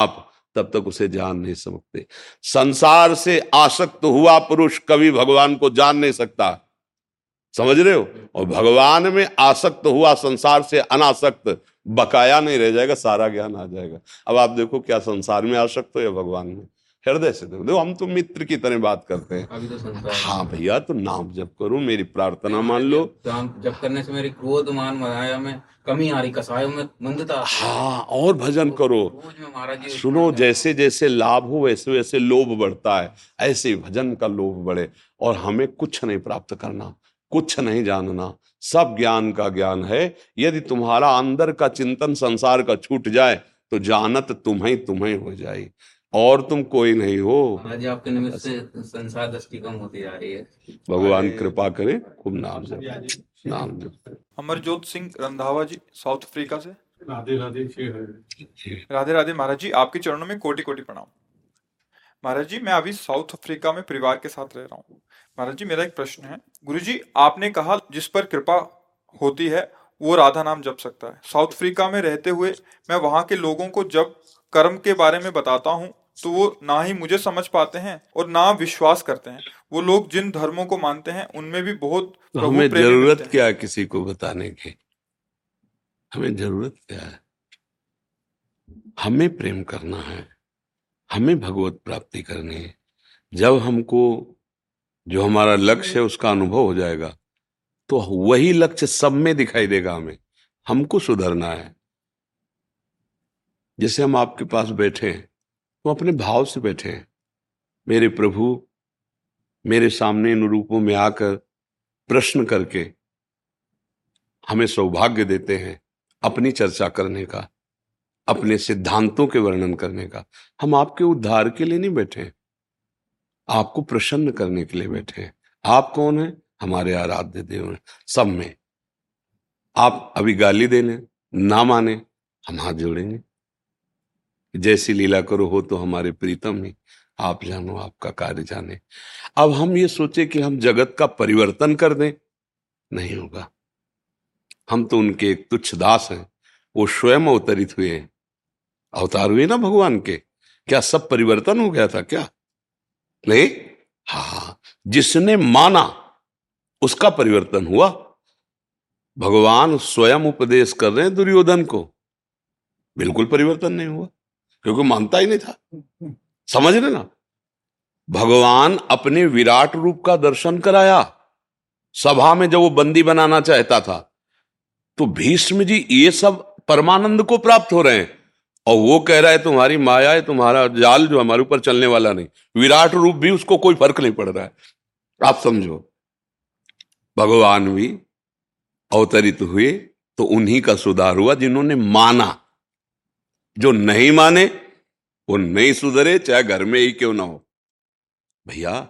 Speaker 1: आप तब तक उसे जान नहीं सकते संसार से आसक्त हुआ पुरुष कभी भगवान को जान नहीं सकता। समझ रहे हो? और भगवान में आसक्त हुआ संसार से अनासक्त बकाया नहीं रह जाएगा, सारा ज्ञान आ जाएगा। अब आप देखो क्या संसार में आसक्त हो या भगवान में। हृदय से देखो। हम तो मित्र की तरह बात करते हैं।
Speaker 4: अभी तो
Speaker 1: हाँ। भैया तो नाम जप करो मेरी प्रार्थना मान लो।
Speaker 4: तो जब करने से मेरी क्रोध मान माया में कमी आ रही कसायों में मंदता।
Speaker 1: हाँ और भजन करो।
Speaker 4: महाराज
Speaker 1: सुनो जैसे जैसे लाभ हो वैसे वैसे लोभ बढ़ता है। ऐसे भजन का लोभ बढ़े। और हमें कुछ नहीं प्राप्त करना कुछ नहीं जानना। सब ज्ञान का ज्ञान है। यदि तुम्हारा अंदर का चिंतन संसार का छूट जाए तो जानत तुम्हें तुम्हें हो जाए। और तुम कोई नहीं हो।
Speaker 4: महाराज आपके निमित्त से संसार दृष्टि कम होती जा रही है।
Speaker 1: भगवान कृपा करे खूब नाम जप नाम जप
Speaker 3: अमरजोत सिंह रंधावा जी साउथ अफ्रीका से।
Speaker 6: राधे राधे
Speaker 3: राधे राधे महाराज जी आपके चरणों में कोटि कोटि प्रणाम। महाराज जी मैं अभी साउथ अफ्रीका में परिवार के साथ रह रहा हूँ। महाराज जी मेरा एक प्रश्न है। गुरु जी आपने कहा जिस पर कृपा होती है वो राधा नाम जप सकता है। साउथ अफ्रीका में रहते हुए मैं वहाँ के लोगों को जब कर्म के बारे में बताता हूँ तो वो ना ही मुझे समझ पाते हैं और ना विश्वास करते हैं। वो लोग जिन धर्मों को मानते हैं उनमें भी बहुत
Speaker 1: तो हमें ज़रूरत क्या है किसी को बताने की? हमें ज़रूरत क्या है? हमें प्रेम करना है हमें भगवत प्राप्ति करनी है। जब हमको जो हमारा लक्ष्य है उसका अनुभव हो जाएगा तो वही लक्ष्य सब में दिखाई देगा हमें। हमको सुधरना है। जैसे हम आपके पास बैठे हैं तो अपने भाव से बैठे हैं। मेरे प्रभु, मेरे सामने इन रूपों में आकर प्रश्न करके हमें सौभाग्य देते हैं अपनी चर्चा करने का, अपने सिद्धांतों के वर्णन करने का। हम आपके उद्धार के लिए नहीं बैठे हैं। आपको प्रसन्न करने के लिए बैठे हैं। आप कौन है? हमारे आराध्य देव हैं। सब में आप अभी गाली दे लें ना माने, हम हाथ जोड़ेंगे। जैसी लीला करो, हो तो हमारे प्रीतम ही। आप जानो, आपका कार्य जाने। अब हम ये सोचे कि हम जगत का परिवर्तन कर दें। नहीं होगा। हम तो उनके एक तुच्छ दास हैं। वो स्वयं अवतरित हुए हैं। अवतार हुए ना भगवान के? क्या सब परिवर्तन हो गया था क्या? नहीं? हाँ जिसने माना, उसका परिवर्तन हुआ। भगवान स्वयं उपदेश कर रहे हैं दुर्योधन को। बिल्कुल परिवर्तन नहीं हुआ। क्योंकि मानता ही नहीं था। समझ रहे ना? भगवान अपने विराट रूप का दर्शन कराया। सभा में जब वो बंदी बनाना चाहता था तो भीष्म जी ये सब परमानंद को प्राप्त हो रहे हैं। और वो कह रहा है तुम्हारी माया है तुम्हारा जाल जो हमारे ऊपर चलने वाला नहीं। विराट रूप भी उसको कोई फ़र्क नहीं पड़ रहा है। आप समझो भगवान भी अवतरित हुए तो उन्हीं का सुधार हुआ जिन्होंने माना। जो नहीं माने, वो नहीं सुधरे, चाहे घर में ही क्यों ना हो। भैया,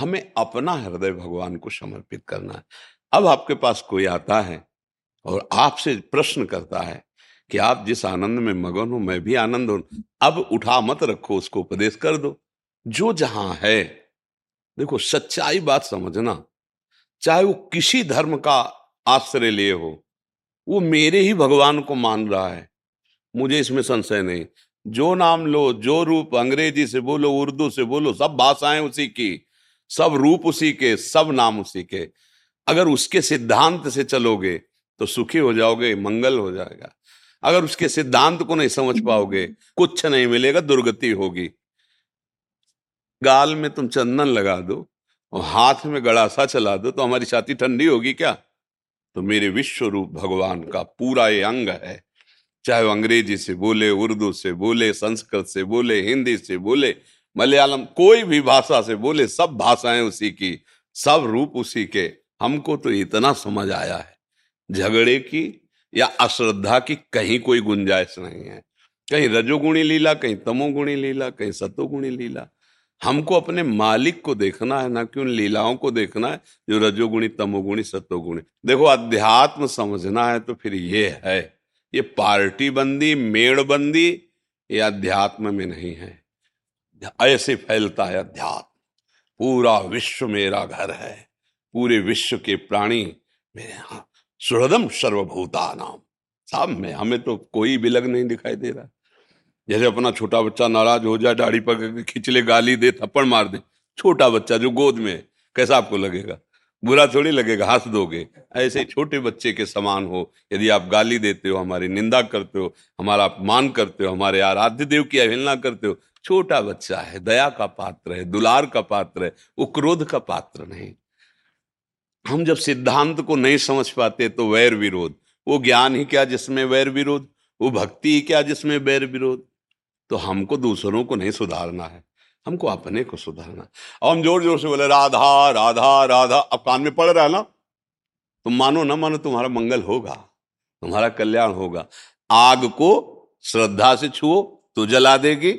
Speaker 1: हमें अपना हृदय भगवान को समर्पित करना है। अब आपके पास कोई आता है और आपसे प्रश्न करता है कि आप जिस आनंद में मगन हो, मैं भी आनंद हूँ, अब उठा मत रखो, उसको उपदेश कर दो। जो जहाँ है, देखो, सच्चाई बात समझना, चाहे वो किसी धर्म का आश्रय लिए हो, वो मेरे ही भगवान को मान रहा है। मुझे इसमें संशय नहीं। जो नाम लो, जो रूप अंग्रेज़ी से बोलो, उर्दू से बोलो, सब भाषाएँ उसी की, सब रूप उसी के, सब नाम उसी के। अगर उसके सिद्धांत से चलोगे तो सुखी हो जाओगे, मंगल हो जाएगा। अगर उसके सिद्धांत को नहीं समझ पाओगे, कुछ नहीं मिलेगा, दुर्गति होगी। गाल में तुम चंदन लगा दो और हाथ में गड़ासा चला दो तो हमारी छाती ठंडी होगी क्या? तो मेरे विश्व रूप भगवान का पूरा ये अंग है। चाहे वो अंग्रेज़ी से बोले, उर्दू से बोले, संस्कृत से बोले, हिंदी से बोले, मलयालम कोई भी भाषा से बोले, सब भाषाएँ उसी की, सब रूप उसी के। हमको तो इतना समझ आया है। झगड़े की या अश्रद्धा की कहीं कोई गुंजाइश नहीं है। कहीं रजोगुणी लीला, कहीं तमोगुणी लीला, कहीं सतोगुणी लीला। हमको अपने मालिक को देखना है, ना कि उन लीलाओं को देखना है, जो रजोगुणी, तमोगुणी, सतोगुणी। देखो, अध्यात्म समझना है तो फिर ये है। ये पार्टी बंदी मेड़ बंदी ये अध्यात्म में नहीं है। ऐसे फैलता है अध्यात्म। पूरा विश्व मेरा घर है। पूरे विश्व के प्राणी मेरे यहाँ सुहृदम सर्वभूता नाम साहब में हमें तो कोई विलग नहीं दिखाई दे रहा। जैसे अपना छोटा बच्चा नाराज़ हो जाए, दाढ़ी पकड़ खींच ले, गाली दे, थप्पड़ मार दे, छोटा बच्चा जो गोद में है, कैसा आपको लगेगा? बुरा थोड़ी लगेगा, हंस दोगे। ऐसे छोटे बच्चे के समान हो, यदि आप गाली देते हो, हमारी निंदा करते हो, हमारा अपमान करते हो, हमारे आराध्य देव की अवहेलना करते हो, छोटा बच्चा है, दया का पात्र है, दुलार का पात्र है, वो क्रोध का पात्र नहीं। हम जब सिद्धांत को नहीं समझ पाते तो वैर विरोध। वो ज्ञान ही क्या जिसमें वैर विरोध? वो भक्ति ही क्या जिसमें वैर विरोध? तो हमको दूसरों को नहीं सुधारना है। हमको अपने को सुधारना। अब हम ज़ोर ज़ोर से बोले, राधा राधा राधा। अब कान में पड़ रहा है ना? तुम मानो ना मानो तुम्हारा मंगल होगा, तुम्हारा कल्याण होगा। आग को श्रद्धा से छुओ तो जला देगी,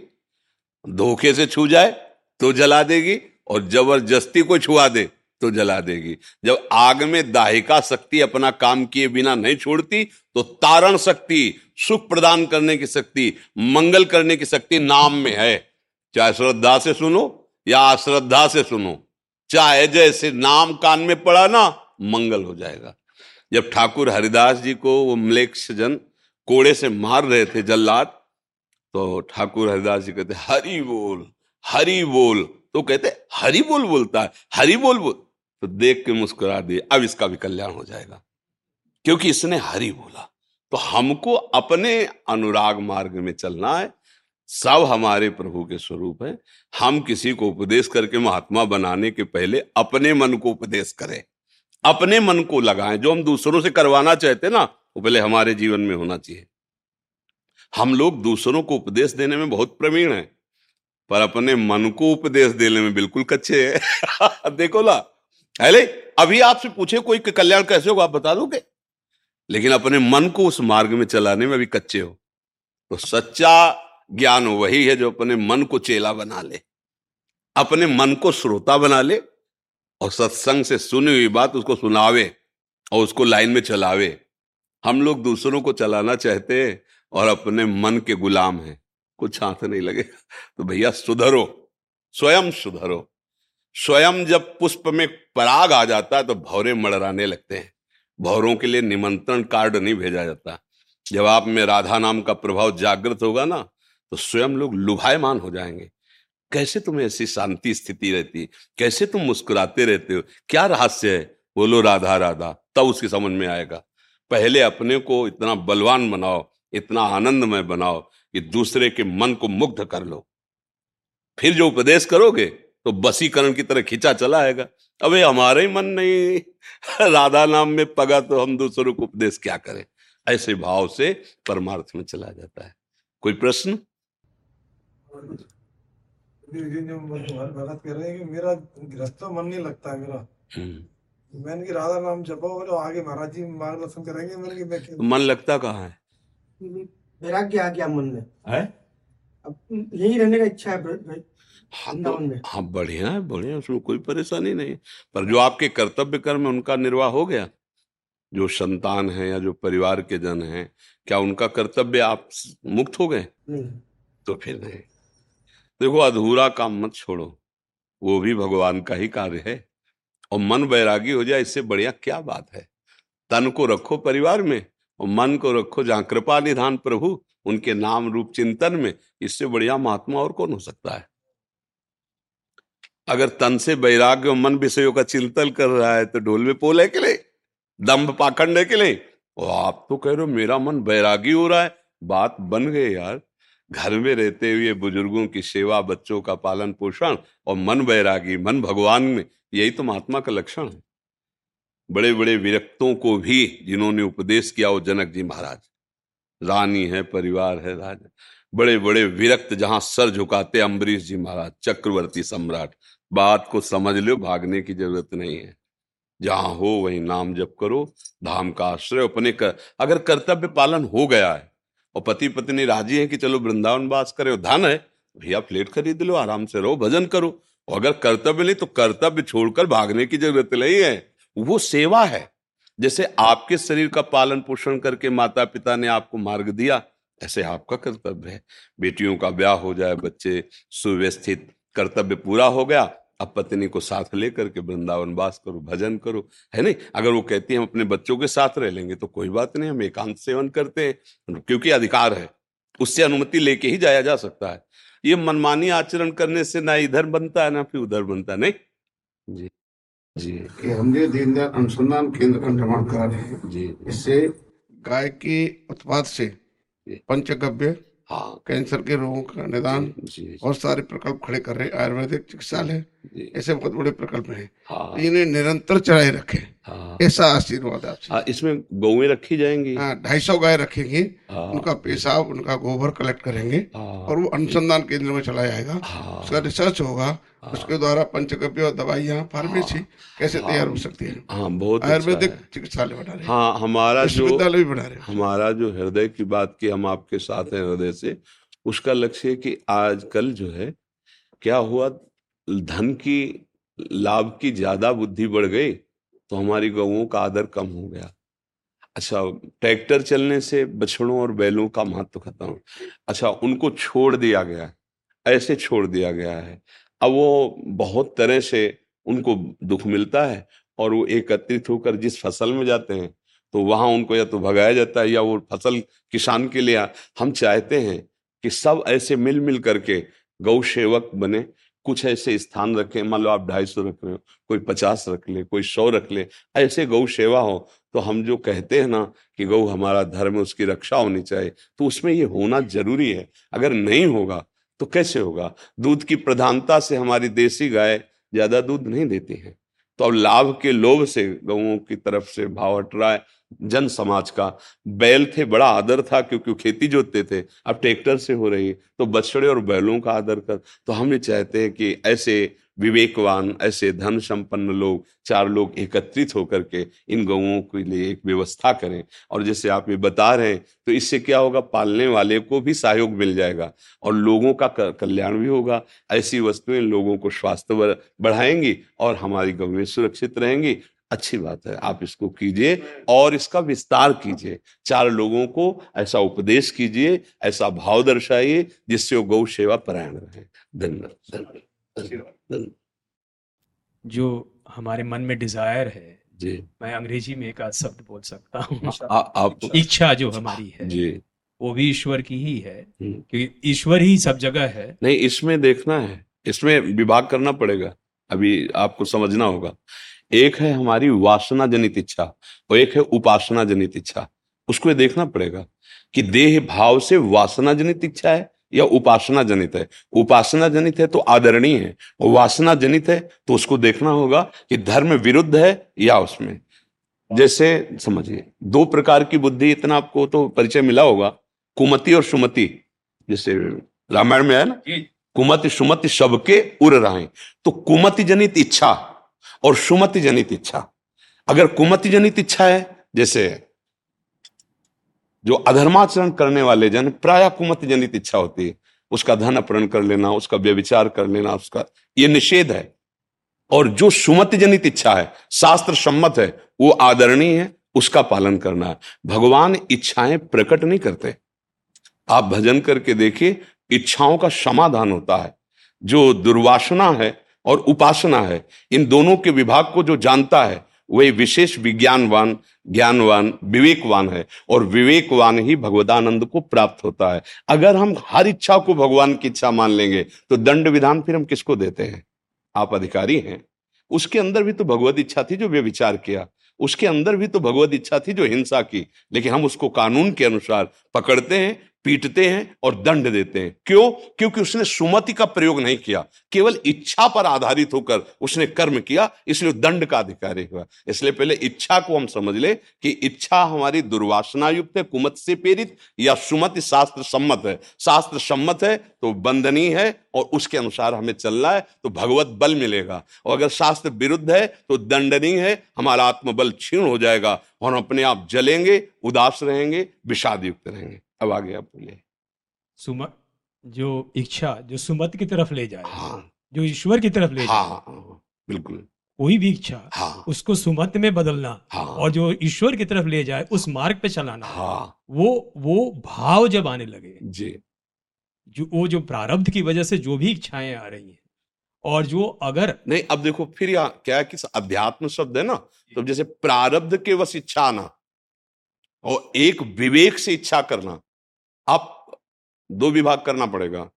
Speaker 1: धोखे से छू जाए तो जला देगी, और ज़बरदस्ती को छुआ दे तो जला देगी। जब आग में दाहिका शक्ति अपना काम किए बिना नहीं छोड़ती तो तारण शक्ति, सुख प्रदान करने की शक्ति, मंगल करने की शक्ति नाम में है। चाहे श्रद्धा से सुनो या अश्रद्धा से सुनो, चाहे जैसे नाम कान में पड़ा ना, मंगल हो जाएगा। जब ठाकुर हरिदास जी को वो मलेक्ष जन कोड़े से मार रहे थे जल्लाद तो ठाकुर हरिदास जी कहते, हरि बोल हरि बोल। तो कहते, हरि बोल बोलता है, हरि बोल बोल। तो देख के मुस्कुरा दिए, अब इसका भी कल्याण हो जाएगा, क्योंकि इसने हरि बोला। तो हमको अपने अनुराग मार्ग में चलना है सब हमारे प्रभु के स्वरूप है। हम किसी को उपदेश करके महात्मा बनाने के पहले अपने मन को उपदेश करें। अपने मन को लगाएँ। जो हम दूसरों से करवाना चाहते ना, वो पहले हमारे जीवन में होना चाहिए। हम लोग दूसरों को उपदेश देने में बहुत प्रवीण हैं, पर अपने मन को उपदेश देने में बिल्कुल कच्चे है। देखो ना अरे अभी आपसे पूछे कोई कल्याण कैसे होगा, आप बता दोगे? लेकिन अपने मन को उस मार्ग में चलाने में अभी कच्चे हो। तो सच्चा ज्ञान वही है जो अपने मन को चेला बना ले, अपने मन को श्रोता बना ले और सत्संग से सुनी हुई बात उसको सुनावे और उसको लाइन में चलावे। हम लोग दूसरों को चलाना चाहते हैं और अपने मन के गुलाम हैं। कुछ हाथ नहीं लगेगा। तो भैया, सुधरो, स्वयं सुधरो। स्वयं जब पुष्प में पराग आ जाता है तो भौरे मड़राने लगते हैं। भौरों के लिए निमंत्रण कार्ड नहीं भेजा जाता। जब आप में राधा नाम का प्रभाव जागृत होगा ना तो स्वयं लोग लुभायमान हो जाएँगे। कैसे तुम्हें ऐसी शांति स्थिति रहती? है कैसे तुम मुस्कुराते रहते हो? क्या रहस्य है? बोलो, राधा राधा, तब उसकी समझ में आएगा। पहले अपने को इतना बलवान बनाओ, इतना आनंदमय बनाओ कि दूसरे के मन को मुग्ध कर लो। फिर जो उपदेश करोगे तो बसीकरण की तरह खींचा चला आएगा। अबे, हमारे ही मन नहीं। राधा नाम में पगा तो हम दूसरों को उपदेश क्या करें? ऐसे भाव से परमार्थ में चला जाता है। कोई प्रश्न?
Speaker 6: भगत कर रहे हैं कि मेरा गृहस्थ मन नहीं लगता है मेरा। मैंने कि राधा नाम जपो और आगे महाराज जी मार्गदर्शन करेंगे मैंने कि मैं
Speaker 1: मन लगता कहाँ है?
Speaker 6: वैराग्य आ गया मन में? है? अब यही रहने का इच्छा है
Speaker 1: हाँ तो हाँ बढ़िया है बढ़िया उसमें कोई परेशानी नहीं पर जो आपके कर्तव्य कर्म उनका निर्वाह हो गया। जो संतान है या जो परिवार के जन हैं क्या उनका कर्तव्य आप मुक्त हो गए? तो फिर नहीं। देखो, अधूरा काम मत छोड़ो। वो भी भगवान का ही कार्य है। और मन बैरागी हो जाए, इससे बढ़िया क्या बात है? तन को रखो परिवार में और मन को रखो जहाँ कृपा निधान प्रभु, उनके नाम रूप चिंतन में, इससे बढ़िया महात्मा और कौन हो सकता है? अगर तन से वैराग्य और मन विषयों का चिंतन कर रहा है तो ढोल में पोल के लिए दम्भ पाखंड के लिए और आप तो कह रहे हो, मेरा मन बैरागी हो रहा है। बात बन गए यार। घर में रहते हुए बुज़ुर्गों की सेवा, बच्चों का पालन पोषण और मन बैरागी मन भगवान में, यही तो महात्मा का लक्षण है। बड़े बड़े विरक्तों को भी जिन्होंने उपदेश किया वो जनक जी महाराज। रानी है, परिवार है, राजा। बड़े बड़े विरक्त जहाँ सर झुकाते अम्बरीश जी महाराज, चक्रवर्ती सम्राट, बात को समझ लो, भागने की ज़रूरत नहीं है। जहाँ हो वही नाम जप करो, धाम का आश्रय अपने कर, अगर कर्तव्य पालन हो गया है और पति पत्नी राज़ी है कि चलो वृंदावन वास करे धन है, भैया प्लेट खरीद लो, आराम से रहो, भजन करो। और अगर कर्तव्य नहीं तो कर्तव्य छोड़कर भागने की ज़रूरत नहीं है। वो सेवा है। जैसे आपके शरीर का पालन पोषण करके माता पिता ने आपको मार्ग दिया, ऐसे आपका कर्तव्य है। बेटियों का ब्याह हो जाए, बच्चे सुव्यवस्थित, कर्तव्य पूरा हो गया अब पत्नी को साथ लेकर के वृंदावन वास करो भजन करो है नहीं? अगर वो कहती है हम अपने बच्चों के साथ रह लेंगे तो कोई बात नहीं हम एकांत सेवन करते हैं क्योंकि अधिकार है उससे अनुमति लेके ही जाया जा सकता है। ये मनमानी आचरण करने से ना इधर बनता है ना फिर उधर बनता है नहीं? जी। जी।
Speaker 7: कि हम ये दीनदयाल अनुसंधान केंद्र का निर्माण करा रहे हैं।
Speaker 1: जी।
Speaker 7: इससे गाय के उत्पाद से पंचगव्य
Speaker 1: हाँ
Speaker 7: कैंसर के रोगों का निदान और सारे प्रकल्प खड़े कर रहे आयुर्वेदिक चिकित्सालय ऐसे बहुत बड़े प्रकल्प है।
Speaker 1: हाँ।
Speaker 7: तो इन्हें निरंतर चलाए रखे।
Speaker 1: हाँ।
Speaker 7: ऐसा आशीर्वाद आपसे
Speaker 1: हाँ इसमें गौएँ रखी जाएँगी।
Speaker 7: हाँ ढाई सौ गाय रखेंगे।
Speaker 1: हाँ।
Speaker 7: उनका पेशाब उनका गोबर कलेक्ट करेंगे
Speaker 1: हाँ।
Speaker 7: और वो अनुसंधान केंद्र में चला जाएगा। उसका रिसर्च होगा। उसके द्वारा पंचगव्य और दवाइयाँ फार्मेसी कैसे
Speaker 1: हाँ।
Speaker 7: तैयार हो सकती है?
Speaker 1: हाँ बहुत अच्छा
Speaker 7: आयुर्वेदिक चिकित्सालय बना रहे हाँ।
Speaker 1: हमारा जो
Speaker 7: भी बना रहे
Speaker 1: हमारा जो हृदय की बात की हम आपके साथ हैं हृदय से उसका लक्ष्य है कि आजकल जो है क्या हुआ धन की लाभ की ज़्यादा बुद्धि बढ़ गई तो हमारी गऊओं का आदर कम हो गया। अच्छा ट्रैक्टर चलने से बछड़ों और बैलों का महत्व खत्म। अच्छा उनको छोड़ दिया गया ऐसे छोड़ दिया गया है। अब वो बहुत तरह से उनको दुख मिलता है और वो एकत्रित होकर जिस फ़सल में जाते हैं तो वहाँ उनको या तो भगाया जाता है या वो फ़सल किसान के लिए हम चाहते हैं कि सब ऐसे मिल मिल करके गौ सेवक बने, कुछ ऐसे स्थान रखें। मान लो आप ढाई सौ रख रहे हो, कोई पचास रख ले, कोई सौ रख ले, ऐसे गौ सेवा हो तो हम जो कहते हैं ना कि गौ हमारा धर्म, उसकी रक्षा होनी चाहिए तो उसमें ये होना ज़रूरी है। अगर नहीं होगा तो कैसे होगा? दूध की प्रधानता से हमारी देसी गाय ज़्यादा दूध नहीं देती है। तो अब लाभ के लोभ से गौओं की तरफ़ से भाव हट रहा है जन समाज का। बैल थे, बड़ा आदर था क्योंकि खेती जोतते थे। अब ट्रैक्टर से हो रही तो बछड़े और बैलों का आदर कर। तो हम ये चाहते हैं कि ऐसे विवेकवान, ऐसे धन संपन्न लोग, चार लोग एकत्रित होकर के इन गौओं के लिए एक व्यवस्था करें। और जैसे आप ये बता रहे हैं तो इससे क्या होगा? पालने वाले को भी सहयोग मिल जाएगा और लोगों का कल्याण भी होगा। ऐसी वस्तुएँ लोगों को स्वास्थ्य बढ़ाएँगी और हमारी गौएँ सुरक्षित रहेंगी। अच्छी बात है, आप इसको कीजिए और इसका विस्तार कीजिए। चार लोगों को ऐसा उपदेश कीजिए, ऐसा भाव दर्शाइए जिससे वो गौ सेवा परायण रहे। धन्यवाद। धन्यवाद।
Speaker 8: जो हमारे मन में डिज़ायर है
Speaker 1: जी।
Speaker 8: मैं अंग्रेज़ी में एक आध शब्द बोल सकता हूँ।
Speaker 1: आप
Speaker 8: इच्छा जो हमारी है
Speaker 1: जी।
Speaker 8: वो भी ईश्वर की ही है
Speaker 1: हम्म।
Speaker 8: क्योंकि ईश्वर ही सब जगह है।
Speaker 1: नहीं इसमें देखना है इसमें विभाग करना पड़ेगा अभी आपको समझना होगा। एक है हमारी वासना जनित इच्छा और एक है उपासना जनित इच्छा उसको ये देखना पड़ेगा कि देह भाव से वासना जनित इच्छा है या उपासना जनित है। उपासना जनित है तो आदरणीय है और वासना जनित है तो उसको देखना होगा कि धर्म विरुद्ध है या उसमें। जैसे समझिए दो प्रकार की बुद्धि इतना आपको तो परिचय मिला होगा कुमति और सुमति। जैसे रामायण में है ना कुमति सुमति सबके उर रहे। तो कुमति जनित इच्छा और सुमति जनित इच्छा। अगर कुमति जनित इच्छा है जैसे जो अधर्माचरण करने वाले जन प्राय कुमत जनित इच्छा होती है, उसका धन अपहरण कर लेना, उसका व्यविचार कर लेना, उसका, ये निषेध है। और जो सुमति जनित इच्छा है, शास्त्र सम्मत है, वो आदरणीय है, उसका पालन करना है। भगवान इच्छाएँ प्रकट नहीं करते। आप भजन करके देखिए, इच्छाओं का समाधान होता है। जो दुर्वासना है और उपासना है, इन दोनों के विभाग को जो जानता है वही विशेष विज्ञानवान, ज्ञानवान, विवेकवान है और विवेकवान ही भगवदानंद को प्राप्त होता है। अगर हम हर इच्छा को भगवान की इच्छा मान लेंगे तो दंड विधान फिर हम किसको देते हैं? आप अधिकारी हैं। उसके अंदर भी तो भगवत इच्छा थी जो वे विचार किया। उसके अंदर भी तो भगवत इच्छा थी जो हिंसा की। लेकिन हम उसको कानून के अनुसार पकड़ते हैं पीटते हैं और दंड देते हैं। क्यों? क्योंकि उसने सुमति का प्रयोग नहीं किया। केवल इच्छा पर आधारित होकर उसने कर्म किया, इसलिए दंड का अधिकारी हुआ। इसलिए पहले इच्छा को हम समझ ले कि इच्छा हमारी दुर्वासना युक्त है, कुमत से प्रेरित या सुमति शास्त्र सम्मत है। शास्त्र सम्मत है तो बंदनीय है और उसके अनुसार हमें चलना है तो भगवत बल मिलेगा। और अगर शास्त्र विरुद्ध है तो दंडनीय है, हमारा आत्मबल क्षीण हो जाएगा और हम अपने आप जलेंगे, उदास रहेंगे विषाद युक्त रहेंगे। अब आगे आप बोलिए।
Speaker 8: सुम जो इच्छा जो सुमत की तरफ़ ले जाए
Speaker 1: हाँ।
Speaker 8: जो ईश्वर की तरफ़ ले
Speaker 1: हाँ
Speaker 8: जाए
Speaker 1: हाँ, बिल्कुल।
Speaker 8: कोई भी इच्छा
Speaker 1: हाँ।
Speaker 8: उसको सुमत में बदलना
Speaker 1: हाँ।
Speaker 8: और जो ईश्वर की तरफ़ ले जाए उस मार्ग पे चलाना
Speaker 1: हाँ।
Speaker 8: वो वो भाव जब आने लगे
Speaker 1: जी।
Speaker 8: जो वो जो प्रारब्ध की वजह से जो भी इच्छाएँ आ रही हैं और जो अगर
Speaker 1: नहीं अब देखो फिर यहाँ क्या है कि अध्यात्म शब्द है ना तो जैसे प्रारब्ध के वश इच्छा आना और एक विवेक से इच्छा करना आप दो विभाग करना पड़ेगा,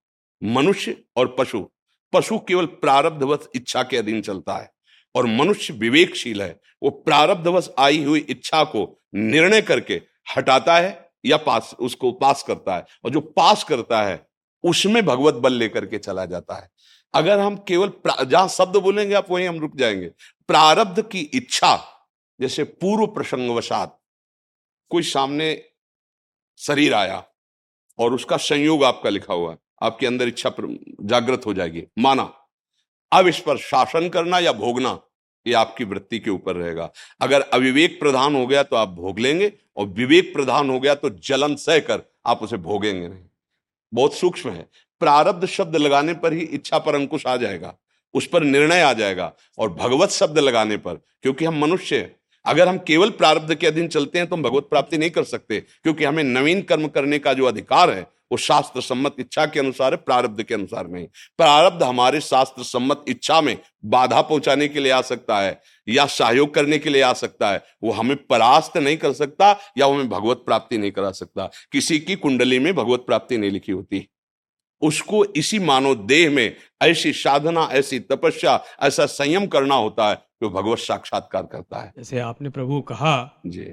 Speaker 1: मनुष्य और पशु। पशु केवल प्रारब्धवश इच्छा के अधीन चलता है और मनुष्य विवेकशील है। वो प्रारब्धवश आई हुई इच्छा को निर्णय करके हटाता है या पास, उसको पास करता है और जो पास करता है, उसमें भगवत बल लेकर के चला जाता है। अगर हम केवल जहाँ शब्द बोलेंगे आप वहीं हम रुक जाएँगे। प्रारब्ध की इच्छा, जैसे पूर्व प्रसंगवशात, कोई सामने शरीर आया और उसका संयोग आपका लिखा हुआ है। आपके अंदर इच्छा जागृत हो जाएगी। माना, अब इस पर शासन करना या भोगना, ये आपकी वृत्ति के ऊपर रहेगा। अगर अविवेक प्रधान हो गया तो आप भोग लेंगे, और विवेक प्रधान हो गया तो जलन सह कर आप उसे भोगेंगे नहीं। बहुत सूक्ष्म है। प्रारब्ध शब्द लगाने पर ही इच्छा पर अंकुश आ जाएगा। उस पर निर्णय आ जाएगा। और भगवत शब्द लगाने पर, क्योंकि हम मनुष्य अगर हम केवल प्रारब्ध के अधीन चलते हैं तो हम भगवत प्राप्ति नहीं कर सकते, क्योंकि हमें नवीन कर्म करने का जो अधिकार है, वो शास्त्र सम्मत इच्छा के अनुसार है, प्रारब्ध के अनुसार नहीं। प्रारब्ध हमारे शास्त्र सम्मत इच्छा में बाधा पहुँचाने के लिए आ सकता है, या सहयोग करने के लिए आ सकता है, वो हमें परास्त नहीं कर सकता, या हमें भगवत प्राप्ति नहीं करा सकता। किसी की कुंडली में भगवत प्राप्ति नहीं लिखी होती। उसको इसी मानव देह में ऐसी साधना ऐसी तपस्या ऐसा संयम करना होता है जो भगवत साक्षात्कार करता है।
Speaker 8: जैसे आपने प्रभु कहा
Speaker 1: जी।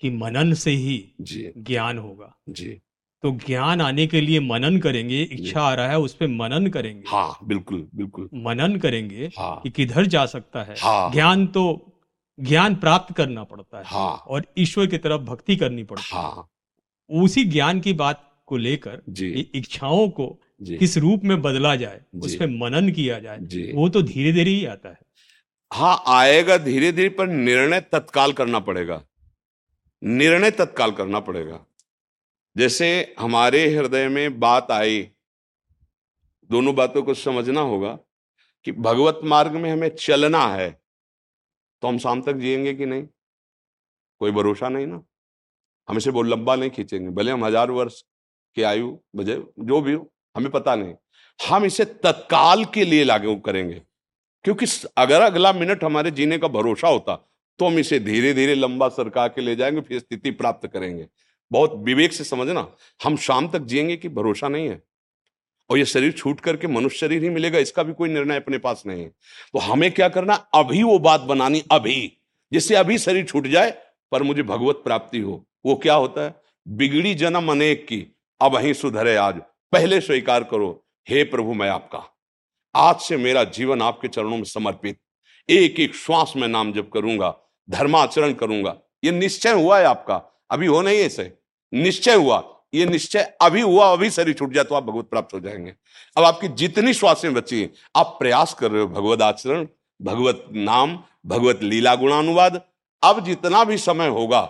Speaker 8: कि मनन से ही
Speaker 1: जी।
Speaker 8: ज्ञान होगा।
Speaker 1: जी।
Speaker 8: तो ज्ञान आने के लिए मनन करेंगे इच्छा आ रहा है उस पर मनन करेंगे।
Speaker 1: हाँ बिल्कुल बिल्कुल।
Speaker 8: मनन करेंगे
Speaker 1: हाँ,
Speaker 8: कि किधर जा सकता है।
Speaker 1: हाँ,
Speaker 8: ज्ञान तो ज्ञान प्राप्त करना पड़ता है
Speaker 1: हाँ,
Speaker 8: और ईश्वर की तरफ़ भक्ति करनी पड़ती
Speaker 1: हाँ,
Speaker 8: है। उसी ज्ञान की बात को लेकर इच्छाओं को किस रूप में बदला जाए उस पर मनन किया जाए वो तो धीरे धीरे ही आता है।
Speaker 1: हाँ आएगा धीरे धीरे पर निर्णय तत्काल करना पड़ेगा। निर्णय तत्काल करना पड़ेगा। जैसे हमारे हृदय में बात आई दोनों बातों को समझना होगा कि भगवत मार्ग में हमें चलना है तो हम शाम तक जिएँगे कि नहीं? कोई भरोसा नहीं ना? हम इसे बहुत लंबा नहीं खींचेंगे भले हम हज़ार वर्ष की आयु बजे जो भी हो, हमें पता नहीं। हम इसे तत्काल के लिए लागू करेंगे, क्योंकि अगर अगला मिनट हमारे जीने का भरोसा होता तो हम इसे धीरे धीरे लंबा सरका के ले जाएँगे, फिर स्थिति प्राप्त करेंगे। बहुत विवेक से समझना, हम शाम तक जिएँगे कि भरोसा नहीं है, और ये शरीर छूट करके मनुष्य शरीर ही मिलेगा, इसका भी कोई निर्णय अपने पास नहीं है। तो हमें क्या करना, अभी वो बात बनानी, अभी, जिससे अभी शरीर छूट जाए, पर मुझे भगवत प्राप्ति हो। वो क्या होता है? बिगड़ी जन्म अनेक की अब वहीं सुधरे आज। पहले स्वीकार करो, हे प्रभु, मैं आपका। आज से मेरा जीवन आपके चरणों में समर्पित। एक एक श्वास में नाम जप करूँगा, धर्माचरण करूँगा। ये निश्चय हुआ है आपका। अभी हो नहीं ऐसे निश्चय हुआ। ये निश्चय अभी हुआ, अभी शरीर छूट जाए तो आप भगवत प्राप्त हो जाएँगे। अब आपकी जितनी श्वासें बची आप प्रयास कर रहे हो भगवत आचरण, भगवत नाम, भगवत लीला गुणानुवाद। अब जितना भी समय होगा,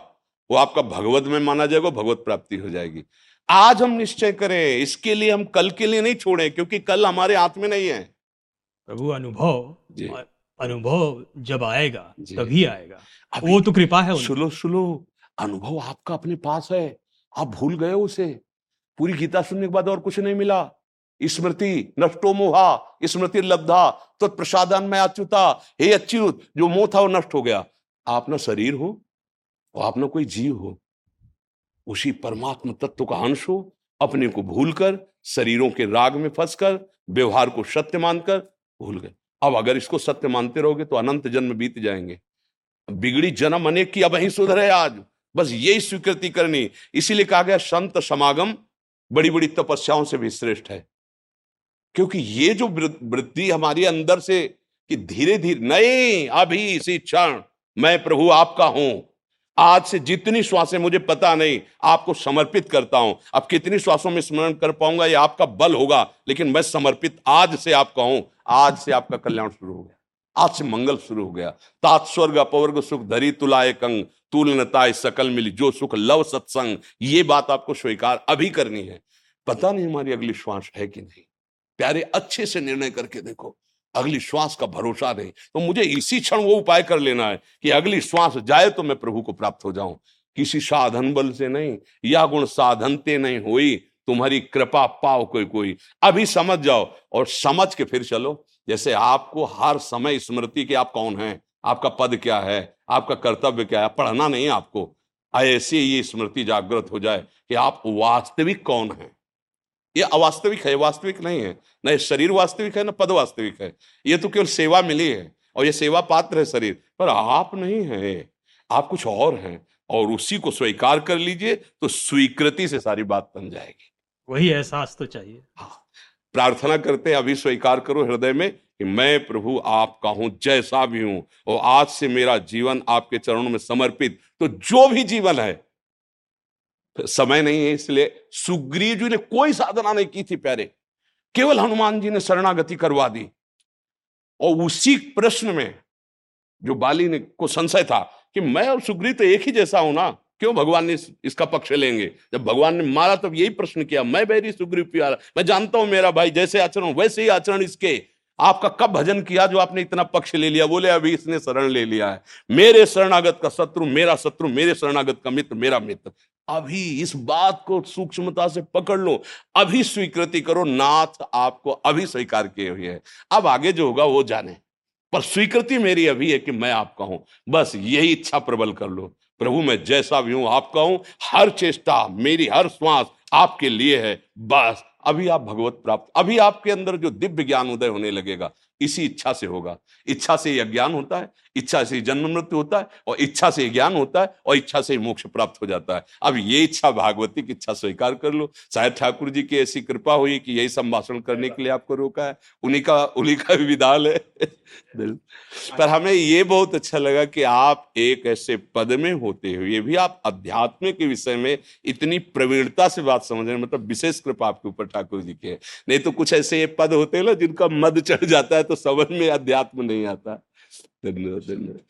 Speaker 1: वो आपका भगवत में माना जाएगा, भगवत प्राप्ति हो जाएगी। आज हम निश्चय करें इसके लिए हम कल के लिए नहीं छोड़े क्योंकि कल हमारे हाथ में नहीं है।
Speaker 8: प्रभु अनुभव अनुभव जब आएगा तभी आएगा। वो तो कृपा है
Speaker 1: सुनो सुनो अनुभव आपका अपने पास है। आप भूल गए उसे। पूरी गीता सुनने के बाद और कुछ नहीं मिला। स्मृति नष्टो मोहा स्मृति लब्धा तो प्रसादान में अच्युता हे अच्युत जो मोह था वो नष्ट हो गया। आप ना शरीर हो और आप ना कोई जीव हो। उसी परमात्म तत्व का अंश हो, अपने को भूलकर, शरीरों के राग में फंसकर, व्यवहार को सत्य मानकर भूल गए। अब अगर इसको सत्य मानते रहोगे तो अनंत जन्म बीत जाएँगे। बिगड़ी जन्म अनेक की अब ही सुधरे आज। बस यही स्वीकृति करनी। इसीलिए कहा गया संत समागम बड़ी बड़ी तपस्याओं से भी श्रेष्ठ है। क्योंकि ये जो वृद्धि हमारी अंदर से कि धीरे धीरे नहीं अभी इसी क्षण, मैं प्रभु आपका हूँ। आज से जितनी श्वासें मुझे पता नहीं, आपको समर्पित करता हूँ। अब कितनी श्वासों में स्मरण कर पाऊँगा, ये आपका बल होगा, लेकिन मैं समर्पित आज से आपका हूँ। आज से आपका कल्याण शुरू हो गया। आज से मंगल शुरू हो गया। तात स्वर्ग अपवर्ग सुख धरी तुलाए कंग तुलनताए सकल मिली जो सुख लव सत्संग। ये बात आपको स्वीकार अभी करनी है। पता नहीं हमारी अगली श्वास है कि नहीं। प्यारे, अच्छे से निर्णय करके देखो। अगली श्वास का भरोसा नहीं तो मुझे इसी क्षण वो उपाय कर लेना है कि अगली श्वास जाए तो मैं प्रभु को प्राप्त हो जाऊँ। किसी साधन बल से नहीं, या गुण साधनते नहीं हुई, तुम्हारी कृपा पाओ कोई कोई। अभी समझ जाओ और समझ के फिर चलो। जैसे आपको हर समय स्मृति की आप कौन है? आपका पद क्या है? आपका कर्तव्य क्या है? पढ़ना नहीं आपको। ऐसे ये स्मृति जागृत हो जाए कि आप वास्तविक कौन है? ये अवास्तविक है वास्तविक नहीं है। न शरीर वास्तविक है न पद वास्तविक है। ये तो केवल सेवा मिली है और ये सेवा पात्र है शरीर। पर आप नहीं है आप कुछ और हैं और उसी को स्वीकार कर लीजिए तो स्वीकृति से सारी बात बन जाएगी।
Speaker 8: वही एहसास तो चाहिए।
Speaker 1: हाँ प्रार्थना करते हैं अभी स्वीकार करो हृदय में कि मैं प्रभु आपका हूँ जैसा भी हूँ और आज से मेरा जीवन आपके चरणों में समर्पित। तो जो भी जीवन है समय नहीं है इसलिए सुग्रीव जी ने कोई साधना नहीं की थी प्यारे। केवल हनुमान जी ने शरणागति करवा दी। और उसी प्रश्न में जो बाली ने को संशय था कि मैं और सुग्रीव तो एक ही जैसा हूँ ना, क्यों भगवान ने इसका पक्ष लेंगे? जब भगवान ने मारा तब यही प्रश्न किया, मैं बैरी सुग्रीव प्यारा, मैं जानता हूँ मेरा भाई जैसे आचरण वैसे ही आचरण इसके। आपका कब भजन किया जो आपने इतना पक्ष ले लिया? बोले, अभी इसने शरण ले लिया है। मेरे शरणागत का शत्रु, मेरा शत्रु, मेरे शरणागत का मित्र, मेरा मित्र। अभी इस बात को सूक्ष्मता से पकड़ लो, अभी स्वीकृति करो, नाथ आपको अभी स्वीकार किए हुए हैं। अब आगे जो होगा वो जाने। पर स्वीकृति मेरी अभी है कि मैं आपका हूँ। बस यही इच्छा प्रबल कर लो। प्रभु, मैं जैसा भी हूँ, आपका हूँ। हर चेष्टा, मेरी हर श्वास आपके लिए है। बस, अभी आप भगवत प्राप्त, अभी आपके अंदर जो दिव्य ज्ञान उदय होने लगेगा इसी इच्छा से होगा। इच्छा से यह ज्ञान होता है, इच्छा से जन्म मृत्यु होता है और इच्छा से ज्ञान होता है और इच्छा से मोक्ष प्राप्त हो जाता है। अब ये इच्छा भागवती की इच्छा स्वीकार कर लो। शायद ठाकुर जी की ऐसी कृपा हुई कि यही संभाषण करने के लिए आपको रोका है। उन्हीं का उन्हीं का विधान है। पर हमें ये बहुत अच्छा लगा कि आप एक ऐसे पद में होते हुए भी आप अध्यात्म के विषय में इतनी प्रवीणता से बात समझ रहे मतलब विशेष कृपा आपके ऊपर ठाकुर जी की है। नहीं तो कुछ ऐसे पद होते हैं ना जिनका मद चढ़ जाता है तो समझ में अध्यात्म नहीं आता। धन्यवाद धन्यवाद।